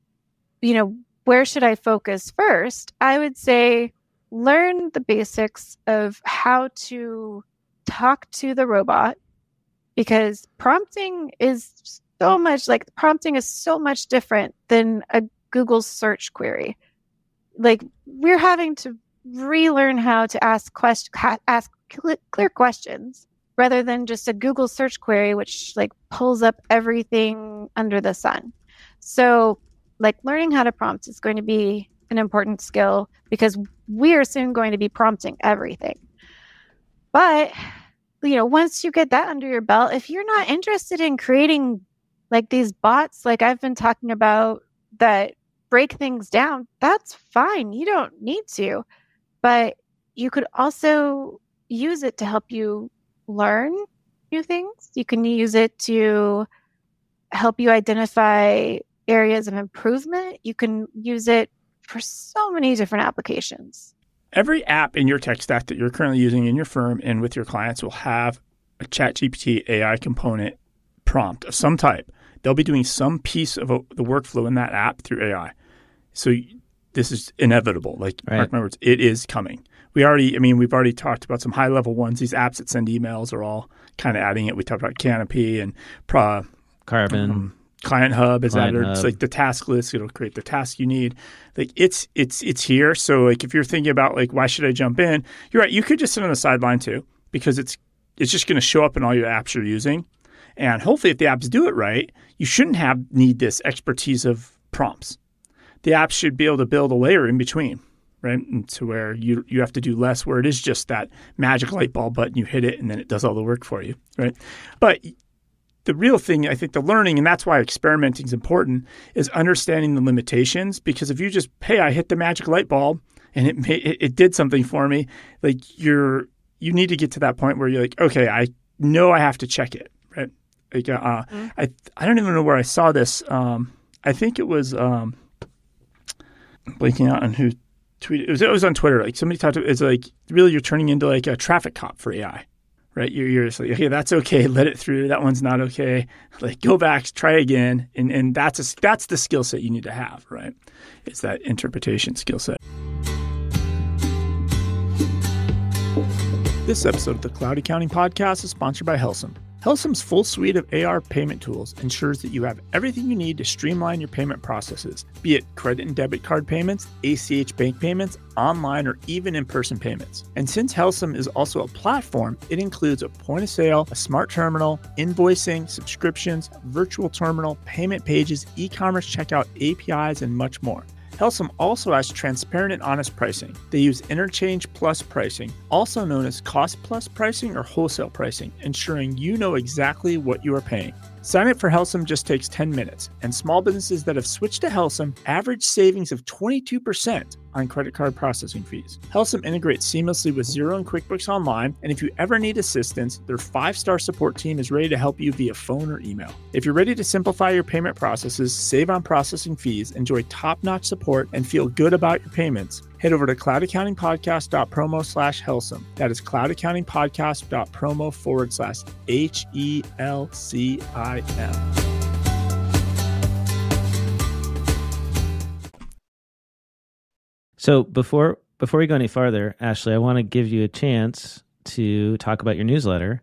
Speaker 2: you know, where should I focus first? I would say learn the basics of how to talk to the robot because prompting is so much like prompting is so much different than a Google search query. Like we're having to relearn how to ask question ask cl- clear questions rather than just a Google search query, which like pulls up everything under the sun. So, like learning how to prompt is going to be an important skill because we are soon going to be prompting everything. But, you know, once you get that under your belt, if you're not interested in creating like these bots, like I've been talking about that break things down, that's fine. You don't need to. But you could also use it to help you learn new things. You can use it to help you identify areas of improvement. You can use it for so many different applications.
Speaker 1: Every app in your tech stack that you're currently using in your firm and with your clients will have a ChatGPT AI component prompt of some type. They'll be doing some piece of a, the workflow in that app through AI. So this is inevitable. Like right. mark my words, it is coming. We already, I mean, we've already talked about some high level ones. These apps that send emails are all kind of adding it. We talked about Canopy and Pro,
Speaker 3: Karbon. Um,
Speaker 1: Client Hub is Client added. Hub. It's like the task list. It'll create the task you need. Like it's it's it's here. So like if you're thinking about like why should I jump in, you're right. You could just sit on the sideline too because it's it's just going to show up in all your apps you're using. And hopefully, if the apps do it right, you shouldn't have need this expertise of prompts. The apps should be able to build a layer in between, right? And to where you you have to do less, where it is just that magic light bulb button. You hit it, and then it does all the work for you, right? But the real thing, I think, the learning, and that's why experimenting is important, is understanding the limitations. Because if you just, hey, I hit the magic light bulb and it it, it did something for me, like you're you need to get to that point where you're like, okay, I know I have to check it, right? Like, uh, mm-hmm. I I don't even know where I saw this. Um, I think it was um, blanking out on who tweeted. It was, it was on Twitter. Like somebody talked. It's like really you're turning into like a traffic cop for AI right? You're, you're just like, okay, that's okay. Let it through. That one's not okay. Like, go back, try again. And, and that's, a, that's the skill set you need to have, right? It's that interpretation skill set. This episode of the Cloud Accounting Podcast is sponsored by Helcim. Helcim's full suite of AR payment tools ensures that you have everything you need to streamline your payment processes, be it credit and debit card payments, ACH bank payments, online, or even in person payments. And since Helcim is also a platform, it includes a point of sale, a smart terminal, invoicing, subscriptions, virtual terminal, payment pages, e commerce checkout, APIs, and much more. Helcim also has transparent and honest pricing. They use interchange plus pricing, also known as cost plus pricing or wholesale pricing, ensuring you know exactly what you are paying. Sign up for Helcim just takes 10 minutes, and small businesses that have switched to Helcim average savings of 22% on credit card processing fees. Helcim integrates seamlessly with Xero and QuickBooks Online, and if you ever need assistance, their five star support team is ready to help you via phone or email. If you're ready to simplify your payment processes, save on processing fees, enjoy top notch support, and feel good about your payments, head over to cloudaccountingpodcast.promo slash Helcim. That is cloudaccountingpodcast.promo forward slash H E L C I M.
Speaker 3: So before before we go any farther, Ashley, I want to give you a chance to talk about your newsletter.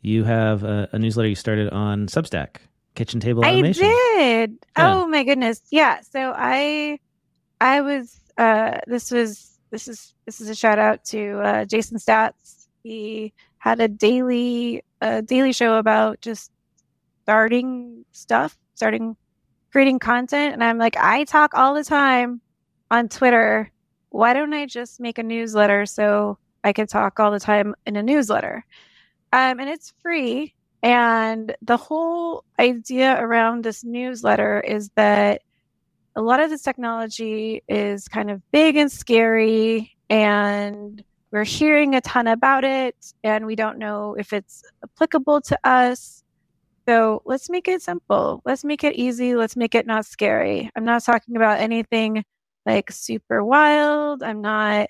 Speaker 3: You have a, a newsletter you started on Substack, Kitchen Table Automation.
Speaker 2: I did. Yeah. Oh my goodness. Yeah. So I I was uh this was this is this is a shout out to uh, Jason Staats. He had a daily a daily show about just starting stuff, starting creating content and I'm like I talk all the time on Twitter, why don't I just make a newsletter so I can talk all the time in a newsletter? Um, and it's free. And the whole idea around this newsletter is that a lot of this technology is kind of big and scary, and we're hearing a ton about it, and we don't know if it's applicable to us. So let's make it simple. Let's make it easy. Let's make it not scary. I'm not talking about anything like super wild. I'm not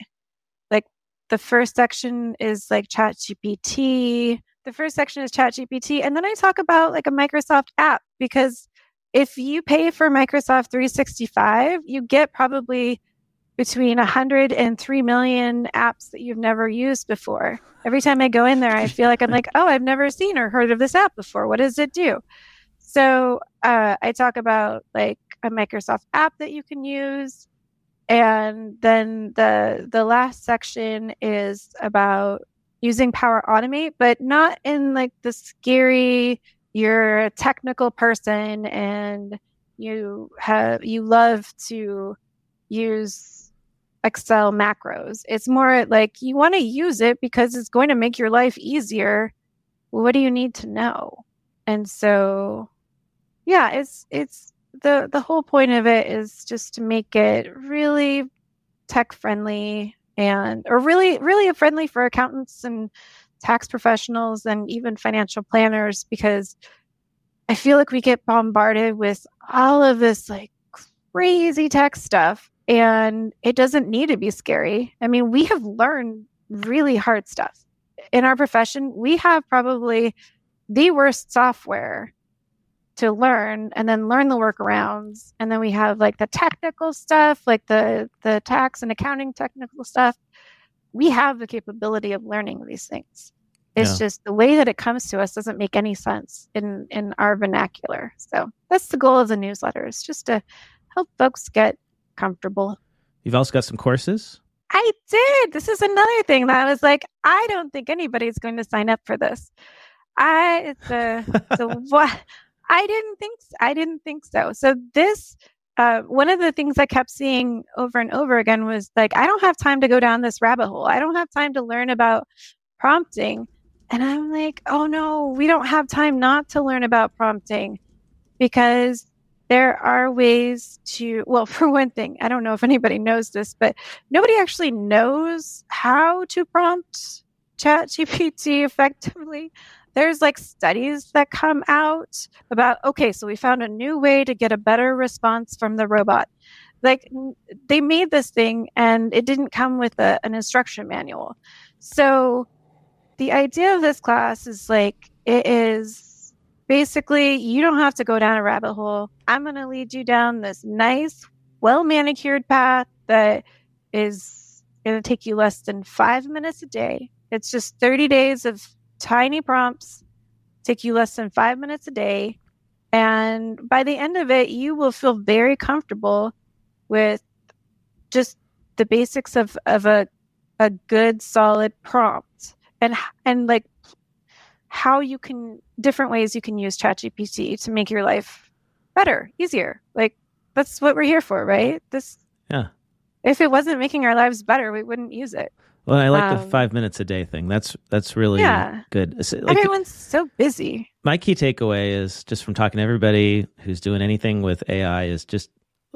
Speaker 2: like the first section is like chat GPT. The first section is chat GPT. And then I talk about like a Microsoft app because if you pay for Microsoft 365, you get probably between 100 and 3 million apps that you've never used before. Every time I go in there, I feel like I'm like, oh, I've never seen or heard of this app before. What does it do? So uh, I talk about like a Microsoft app that you can use and then the the last section is about using Power Automate, but not in like the scary, you're a technical person and you have you love to use Excel macros. It's more like you want to use it because it's going to make your life easier. What do you need to know? And so yeah, it's it's the the whole point of it is just to make it really tech friendly and or really really friendly for accountants and tax professionals and even financial planners because I feel like we get bombarded with all of this like crazy tech stuff and it doesn't need to be scary. I mean, we have learned really hard stuff. In our profession, we have probably the worst software to learn and then learn the workarounds. And then we have like the technical stuff like the the tax and accounting technical stuff. We have the capability of learning these things. It's yeah. just the way that it comes to us doesn't make any sense in in our vernacular. So that's the goal of the newsletter is just to help folks get comfortable.
Speaker 3: You've also got some courses?
Speaker 2: I did! This is another thing that i was like i don't think anybody's going to sign up for this. I it's a, it's a what I didn't think I didn't think so. So this uh, one of the things I kept seeing over and over again was like, I don't have time to go down this rabbit hole. I don't have time to learn about prompting. And I'm like, oh no, we don't have time not to learn about prompting because there are ways to, well, for one thing, I don't know if anybody knows this, but nobody actually knows how to prompt ChatGPT effectively there's like studies that come out about okay so we found a new way to get a better response from the robot. Like they made this thing and it didn't come with a, an instruction manual. So the idea of this class is like it is basically you don't have to go down a rabbit hole. I'm going to lead you down this nice well manicured path that is going to take you less than five minutes a day. It's just 30 days of tiny prompts, take you less than five minutes a day. And by the end of it, you will feel very comfortable with just the basics of, of a, a good, solid prompt and, and like how you can, different ways you can use ChatGPT to make your life better, easier. Like that's what we're here for, right? This,
Speaker 3: yeah.
Speaker 2: If it wasn't making our lives better, we wouldn't use it.
Speaker 3: Well, I like um, the five minutes a day thing. That's that's really yeah. good.
Speaker 2: Like, Everyone's so busy.
Speaker 3: My key takeaway is just from talking to everybody who's doing anything with AI is just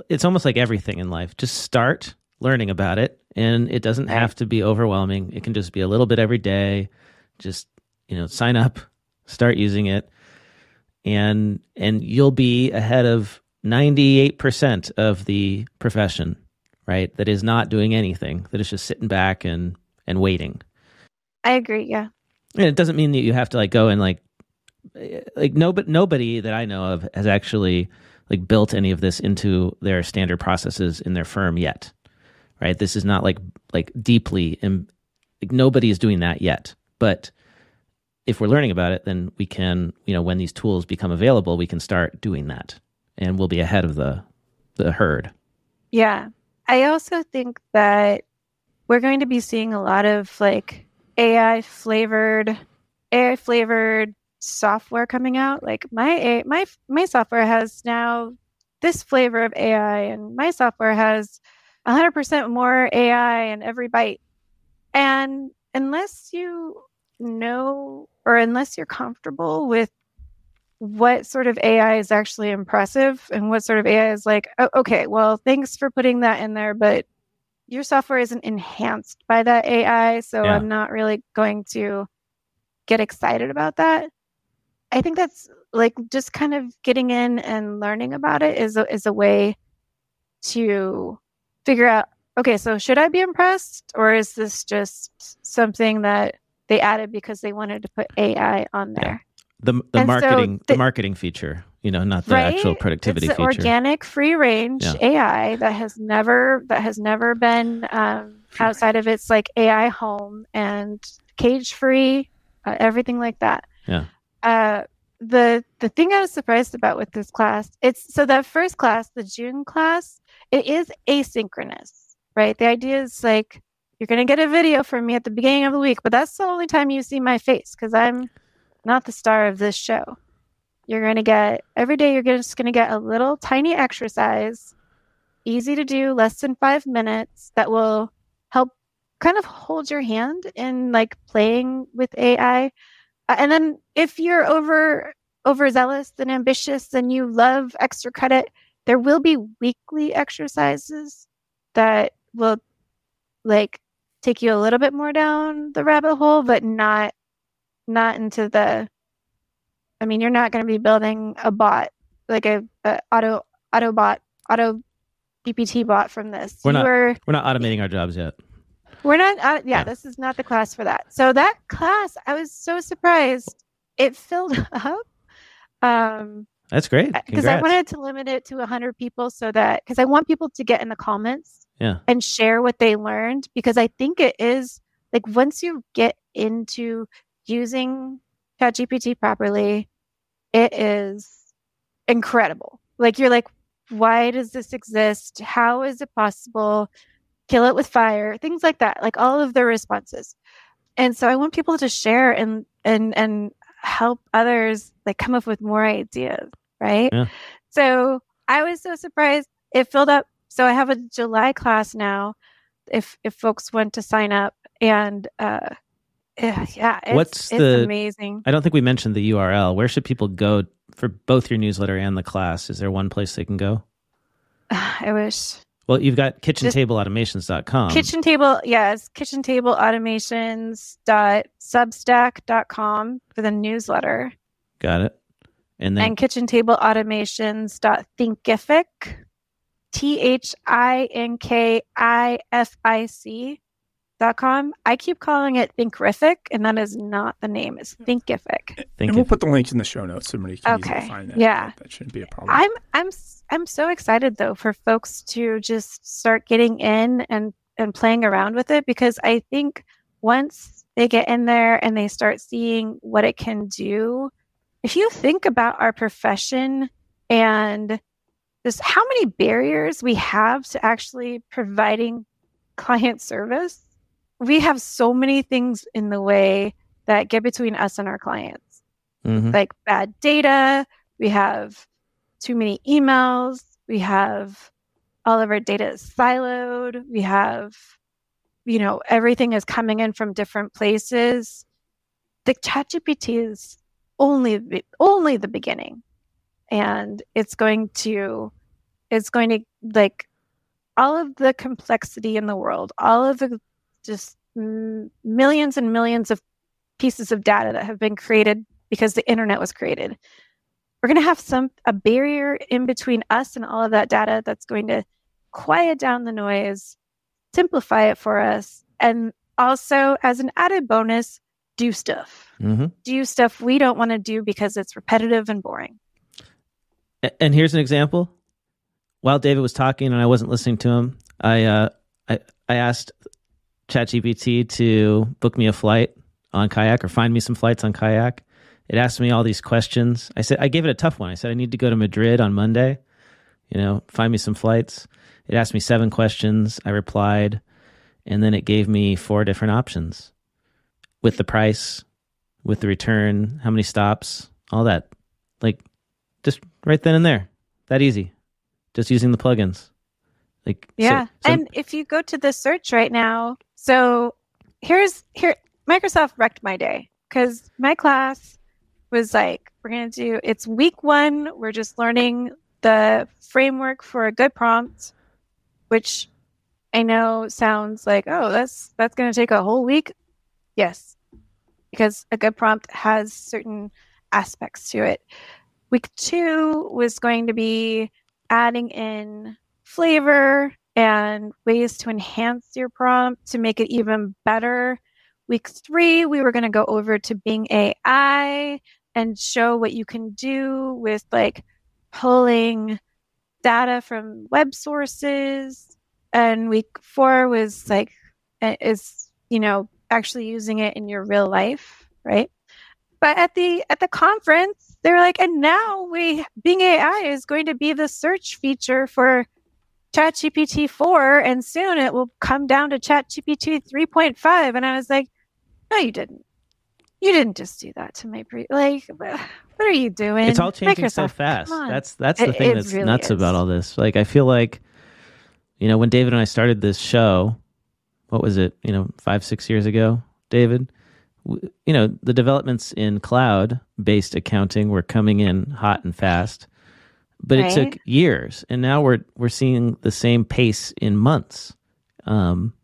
Speaker 3: it's almost like everything in life. Just start learning about it, and it doesn't have to be overwhelming. It can just be a little bit every day. Just you know, sign up, start using it, and and you'll be ahead of ninety eight percent of the profession right? That is not doing anything, that is just sitting back and and waiting.
Speaker 2: I agree, yeah.
Speaker 3: And it doesn't mean that you have to like go and like like no but nobody that I know of has actually like built any of this into their standard processes in their firm yet. Right? This is not like like deeply and like nobody is doing that yet. But if we're learning about it, then we can, you know, when these tools become available, we can start doing that and we'll be ahead of the the herd.
Speaker 2: Yeah. I also think that we're going to be seeing a lot of like AI flavored AI flavored software coming out. Like my my my software has now this flavor of AI and my software has 100% more AI in every byte. And unless you know or unless you're comfortable with what sort of AI is actually impressive and what sort of AI is like, oh, okay, well, thanks for putting that in there, but your software isn't enhanced by that AI, so yeah. I'm not really going to get excited about that. I think that's like just kind of getting in and learning about it is a, is a way to figure out okay, so should I be impressed or is this just something that they added because they wanted to put AI on there?
Speaker 3: The the and marketing so the, the, marketing feature you know not the right? actual productivity
Speaker 2: it's
Speaker 3: feature.
Speaker 2: organic free range yeah. ai that has never that has never been um, outside of its like ai home and cage free uh, everything like that.
Speaker 3: Yeah.
Speaker 2: Uh, the the thing i was surprised about with this class it's so that first class the june class it is asynchronous right? The idea is like you're going to get a video from me at the beginning of the week, but that's the only time you see my face because I'm not the star of this show. You're going to get every day, you're just going to get a little tiny exercise, easy to do, less than five minutes, that will help kind of hold your hand in like playing with AI. And then if you're over overzealous and ambitious and you love extra credit, there will be weekly exercises that will like take you a little bit more down the rabbit hole, but not not into the I mean, you're not going to be building a bot like a, a auto auto bot auto GPT bot from this.
Speaker 3: We're not we're not automating our jobs yet.
Speaker 2: we're not, uh, yeah,
Speaker 3: Yeah.
Speaker 2: this is not the class for that. So that class, I was so surprised. It filled up. Um,
Speaker 3: That's great.
Speaker 2: because I wanted to limit it to 100 people so that, because I want people to get in the comments
Speaker 3: Yeah.
Speaker 2: and share what they learned. Because I think it is like once you get into using ChatGPT properly, it is incredible. Like you're like, why does this exist? How is it possible? Kill it with fire, things like that. Like all of the responses. And so I want people to share and and and help others like come up with more ideas, right?
Speaker 3: Yeah.
Speaker 2: So I was so surprised. It filled up. So I have a July class now. If if folks want to sign up, and uh, yeah, yeah, it's,
Speaker 3: What's
Speaker 2: it's
Speaker 3: the-
Speaker 2: amazing.
Speaker 3: I don't think we mentioned the URL. Where should people go for both your newsletter and the class? Is there one place they can go?
Speaker 2: I wish
Speaker 3: Well, you've got kitchentableautomations.com.
Speaker 2: kitchen table yes kitchen table automations dot substack dot com for the newsletter
Speaker 3: Got it. And then
Speaker 2: and kitchen table automations dot thinkific t h i n k i f i c dot com i keep calling it thinkrific and that is not the name it's hmm. thinkific
Speaker 3: think
Speaker 1: and we'll put the links in the show notes so somebody can
Speaker 2: Okay.
Speaker 1: find that.
Speaker 2: Yeah.
Speaker 1: That, that shouldn't be a problem.
Speaker 2: I'm I'm s- I'm so excited though for folks to just start getting in and and playing around with it because I think once they get in there and they start seeing what it can do, if you think about our profession and just how many barriers we have to actually providing client service, we have so many things in the way that get between us and our clients
Speaker 3: Mhm.
Speaker 2: like bad data. We have too many emails. We have all of our data is siloed. We have, you know, everything is coming in from different places. The ChatGPT is only only the beginning, and it's going to it's going to like all of the complexity in the world, all of the just mm, millions and millions of pieces of data that have been created because the internet was created. We're going to have some a barrier in between us and all of that data that's going to quiet down the noise, simplify it for us, and also as an added bonus, do stuff.
Speaker 3: Mhm.
Speaker 2: Do stuff we don't want to do because it's repetitive and boring.
Speaker 3: And here's an example. While David was talking and I wasn't listening to him, I uh, I, I asked ChatGPT to book me a flight on kayak or find me some flights on kayak. It asked me all these questions. I said I gave it a tough one. I said I need to go to Madrid on Monday. You know, find me some flights. It asked me seven questions. I replied, and then it gave me four different options with the price, with the return, how many stops, all that. Like just right then and there. That easy. Just using the plugins. Like so-
Speaker 2: Yeah.
Speaker 3: so-
Speaker 2: and if you go to the search right now, so here's here Microsoft wrecked my day because my class was like, we're gonna do it's week one, we're just learning the framework for a good prompt, which I know sounds like, oh, that's that's gonna take a whole week. Yes. Because a good prompt has certain aspects to it. Week two was going to be adding in flavor and ways to enhance your prompt to make it even better. Week three, we were going to go over to Bing AI and show what you can do with like pulling data from web sources. And week four was like, is, you know, actually using it in your real life, right? But at the at the conference, they were like, and now we Bing AI is going to be the search feature for ChatGPT 4 and soon it will come down to ChatGPT 3.5. And I was like, no, you didn't. You didn't just do that to my pre like what are you doing?
Speaker 3: It's all changing
Speaker 2: Microsoft,
Speaker 3: so fast. That's that's the
Speaker 2: It-
Speaker 3: thing
Speaker 2: it
Speaker 3: that's
Speaker 2: really
Speaker 3: nuts
Speaker 2: is.
Speaker 3: about all this. Like I feel like you know, when David and I started this show, what was it, you know, 5 6 years ago, David? You know, the developments in cloud-based accounting were coming in hot and fast. But it took years, and now we're we're seeing the same pace in months. Um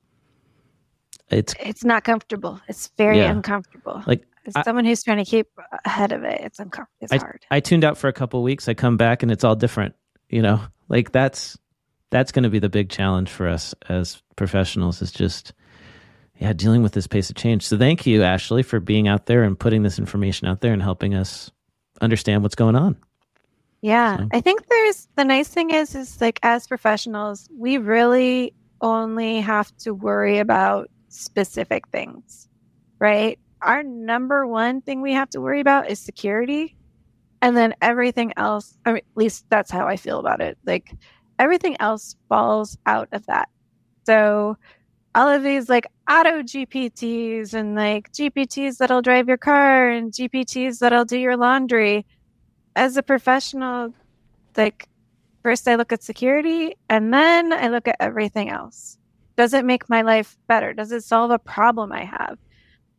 Speaker 3: it's
Speaker 2: It's not comfortable. It's very
Speaker 3: Yeah.
Speaker 2: uncomfortable.
Speaker 3: like
Speaker 2: As
Speaker 3: I-
Speaker 2: someone who's trying to keep ahead of it, it's uncomfortable. It's hard.
Speaker 3: I tuned out for a couple weeks. I come back and it's all different. You know, like that's that's going to be the big challenge for us as professionals. Is just yeah, dealing with this pace of change. So thank you, Ashley, for being out there and putting this information out there and helping us understand what's going on.
Speaker 2: Yeah,
Speaker 3: So-
Speaker 2: I think there's the nice thing is is like as professionals, we really only have to worry about specific things, right? Our number one thing we have to worry about is security, and then everything else. I mean, at least that's how I feel about it. Like everything else falls out of that. So all of these like auto GPTs and like GPTs that'll drive your car and GPTs that'll do your laundry as a professional, like first I look at security and then I look at everything else. Does it make my life better? Does it solve a problem I have?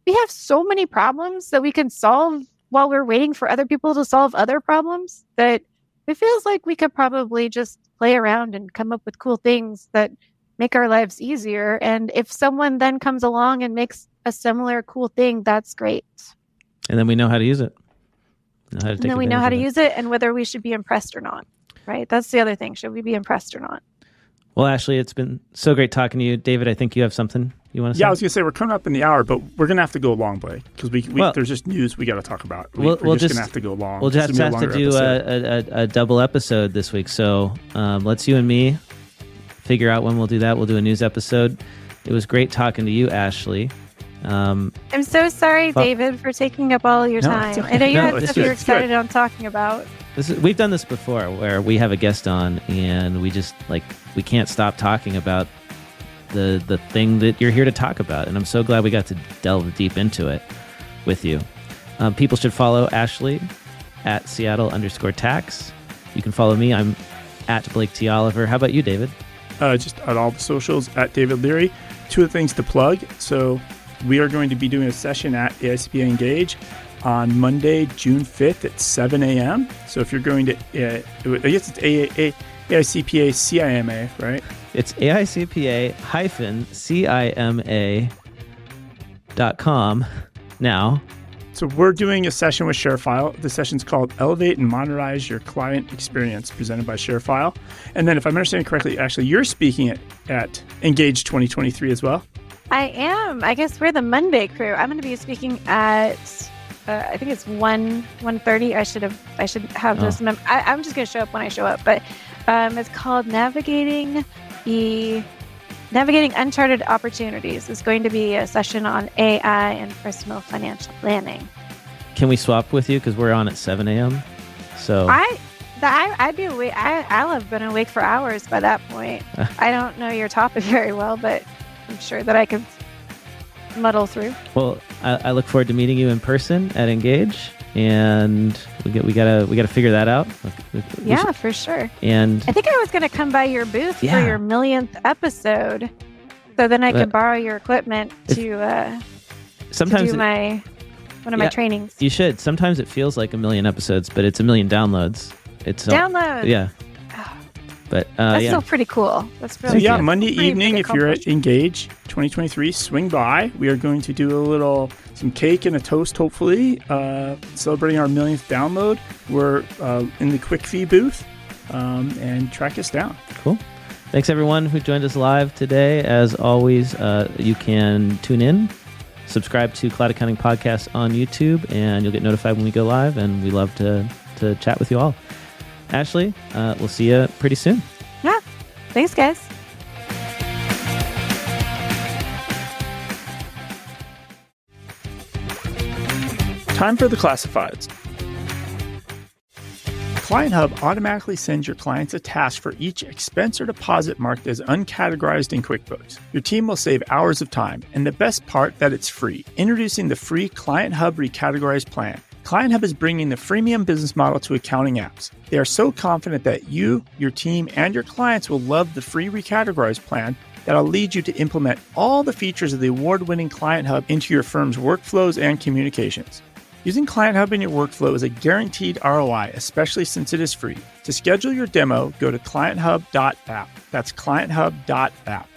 Speaker 2: We have so many problems that we can solve while we're waiting for other people to solve other problems that it feels like we could probably just play around and come up with cool things that make our lives easier. And if someone then comes along and makes a similar cool thing, that's great.
Speaker 3: And then we know how to use it. Know how to
Speaker 2: And then we know how to
Speaker 3: advantage
Speaker 2: use it and whether we should be impressed or not. Right? That's the other thing. Should we be impressed or not?
Speaker 3: Well, Ashley, it's been so great talking to you. David, I think you have something you want to say.
Speaker 1: Yeah, I was gonna say we're coming up in the hour, but we're gonna have to go a long, Blake, because we, we
Speaker 3: Well-
Speaker 1: there's just news we got to talk about. We,
Speaker 3: We'll-
Speaker 1: we're
Speaker 3: we'll
Speaker 1: just,
Speaker 3: just-
Speaker 1: gonna have to go long.
Speaker 3: We'll just
Speaker 1: is
Speaker 3: have
Speaker 1: gonna
Speaker 3: to
Speaker 1: be a
Speaker 3: do a, a, a, a double episode this week. So um, let's you and me figure out when we'll do that. We'll do a news episode. It was great talking to you, Ashley. Um,
Speaker 2: I'm so sorry,
Speaker 3: Well-
Speaker 2: David, for taking up all your
Speaker 1: No,
Speaker 2: time.
Speaker 1: okay.
Speaker 2: I know you
Speaker 3: No,
Speaker 2: had
Speaker 3: it's
Speaker 2: stuff
Speaker 1: you're
Speaker 2: excited on talking about.
Speaker 3: this is, we've done this before, where we have a guest on and we just like we can't stop talking about the the thing that you're here to talk about. And I'm so glad we got to delve deep into it with you. Um, people should follow Ashley at Seattle underscore tax. You can follow me. I'm at Blake T. Oliver. How about you, David?
Speaker 1: uh, just on all the socials at David Leary. Two of the things to plug. So we are going to be doing a session at AICPA Engage on Monday, June 5th at 7 a.m. So if you're going to, uh, I guess it's A- A- AICPA CIMA, right?
Speaker 3: It's AICPA hyphen CIMA dot com now.
Speaker 1: So we're doing a session with ShareFile. The session's called Elevate and Modernize Your Client Experience, presented by ShareFile. And then, if I'm understanding correctly, actually, you're speaking at, at Engage 2023 as well.
Speaker 2: I am. I guess we're the Monday crew. I'm going to be speaking at. Uh, I think it's one one thirty. I should have. I should have this. Mem- I, I'm just going to show up when I show up. But um, it's called navigating the navigating uncharted opportunities. It's going to be a session on AI and personal financial planning.
Speaker 3: Can we swap with you because we're on at 7 a.m. So
Speaker 2: I. I, I'd be awake. I, I'll have been awake for hours by that point. I don't know your topic very well, but I'm sure that I can muddle through.
Speaker 3: well, I, I look forward to meeting you in person at Engage, and we get we gotta we gotta figure that out. We
Speaker 2: Yeah,
Speaker 3: should-
Speaker 2: for sure.
Speaker 3: and
Speaker 2: I think I was going to come by your booth
Speaker 3: Yeah.
Speaker 2: for your millionth episode, so then I
Speaker 3: But-
Speaker 2: could borrow your equipment to uh, to
Speaker 3: sometimes
Speaker 2: do
Speaker 3: it-
Speaker 2: my one of my trainings.
Speaker 3: you should. Sometimes it feels like a million episodes, but it's a million downloads. It's not-
Speaker 2: Download.
Speaker 3: yeah. But uh,
Speaker 2: That's
Speaker 3: yeah,
Speaker 2: still pretty cool. That's
Speaker 1: So yeah,
Speaker 3: you.
Speaker 1: Monday
Speaker 2: Pretty
Speaker 1: evening, if you're at. Engage 2023, swing by. We are going to do a little some cake and a toast, hopefully, uh, celebrating our millionth download. We're uh, in the QuickFee booth, um, and track us down.
Speaker 3: Cool. Thanks everyone who joined us live today. As always, uh, you can tune in, subscribe to Cloud Accounting Podcast on YouTube, and you'll get notified when we go live. And we love to to chat with you all. Ashley, uh, we'll see you pretty soon.
Speaker 2: yeah. Thanks, guys.
Speaker 1: Time for the classifieds. Client Hub automatically sends your clients a task for each expense or deposit marked as uncategorized in QuickBooks. Your team will save hours of time, and the best part that it's free. Introducing the free Client Hub Recategorized plan. Client Hub is bringing the freemium business model to accounting apps. They are so confident that you, your team, and your clients will love the free Recategorized plan that'll lead you to implement all the features of the award winning Client Hub into your firm's workflows and communications. Using Client Hub in your workflow is a guaranteed ROI, especially since it is free. To schedule your demo, go to clienthub.app. That's clienthub.app.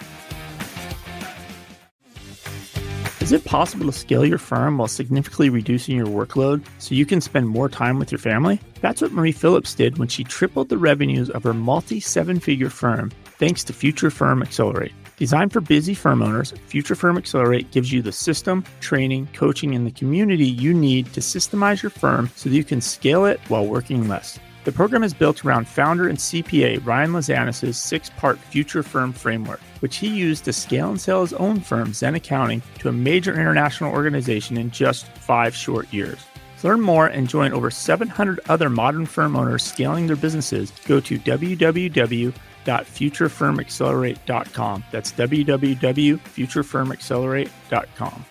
Speaker 1: Is it possible to scale your firm while significantly reducing your workload so you can spend more time with your family? That's what Marie Phillips did when she tripled the revenues of her multi seven figure firm thanks to Future Firm Accelerate. Designed for busy firm owners, Future Firm Accelerate gives you the system, training, coaching, and the community you need to systemize your firm so that you can scale it while working less. The program is built around founder and CPA Ryan Lazanis' six part Future Firm framework, which he used to scale and sell his own firm, Xen Accounting, to a major international organization in just five short years. To learn more and join over 700 other modern firm owners scaling their businesses, go to www.futurefirmaccelerate.com. That's www.futurefirmaccelerate.com.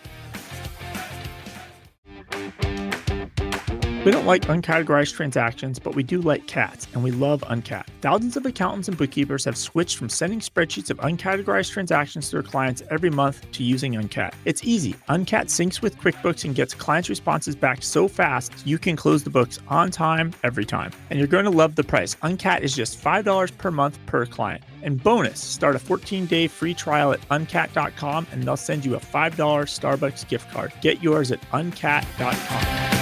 Speaker 1: We don't like uncategorized transactions, but we do like cats, and we love Uncat. Thousands of accountants and bookkeepers have switched from sending spreadsheets of uncategorized transactions to their clients every month to using Uncat. It's easy. Uncat syncs with QuickBooks and gets clients' responses back so fast you can close the books on time every time. And you're going to love the price. Uncat is just $5 per month per client. And bonus, start a 14 day free trial at uncat.com and they'll send you a $5 Starbucks gift card. Get yours at uncat.com.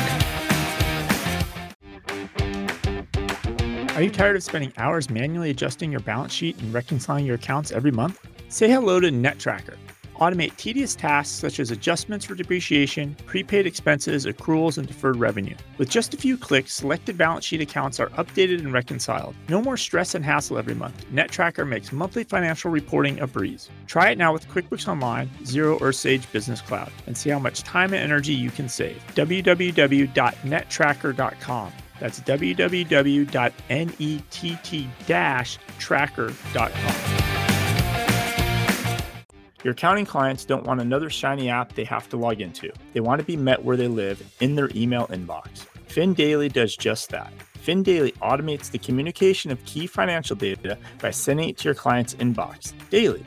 Speaker 1: Are you tired of spending hours manually adjusting your balance sheet and reconciling your accounts every month? Say hello to NetTracker. Automate tedious tasks such as adjustments for depreciation, prepaid expenses, accruals, and deferred revenue. With just a few clicks, selected balance sheet accounts are updated and reconciled. No more stress and hassle every month. NetTracker makes monthly financial reporting a breeze. Try it now with QuickBooks Online, Xero, or Sage Business Cloud and see how much time and energy you can save. www.nettracker.com. That's www.net-tracker.com. Your accounting clients don't want another shiny app they have to log into. They want to be met where they live in their email inbox. FinDaily does just that. FinDaily automates the communication of key financial data by sending it to your client's inbox daily.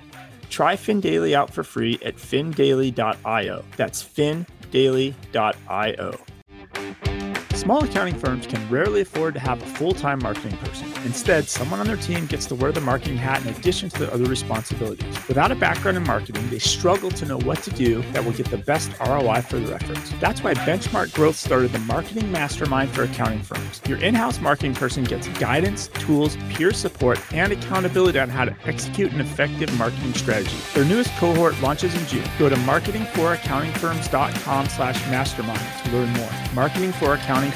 Speaker 1: Try FinDaily out for free at findaily.io. That's findaily.io. Small accounting firms can rarely afford to have a full time marketing person. Instead, someone on their team gets to wear the marketing hat in addition to their other responsibilities. Without a background in marketing, they struggle to know what to do that will get the best ROI for their efforts. That's why Benchmark Growth started the Marketing Mastermind for accounting firms. Your in house marketing person gets guidance, tools, peer support, and accountability on how to execute an effective marketing strategy. Their newest cohort launches in June. Go to marketingforaccountingfirms.com slash mastermind to learn more. Marketing for Accounting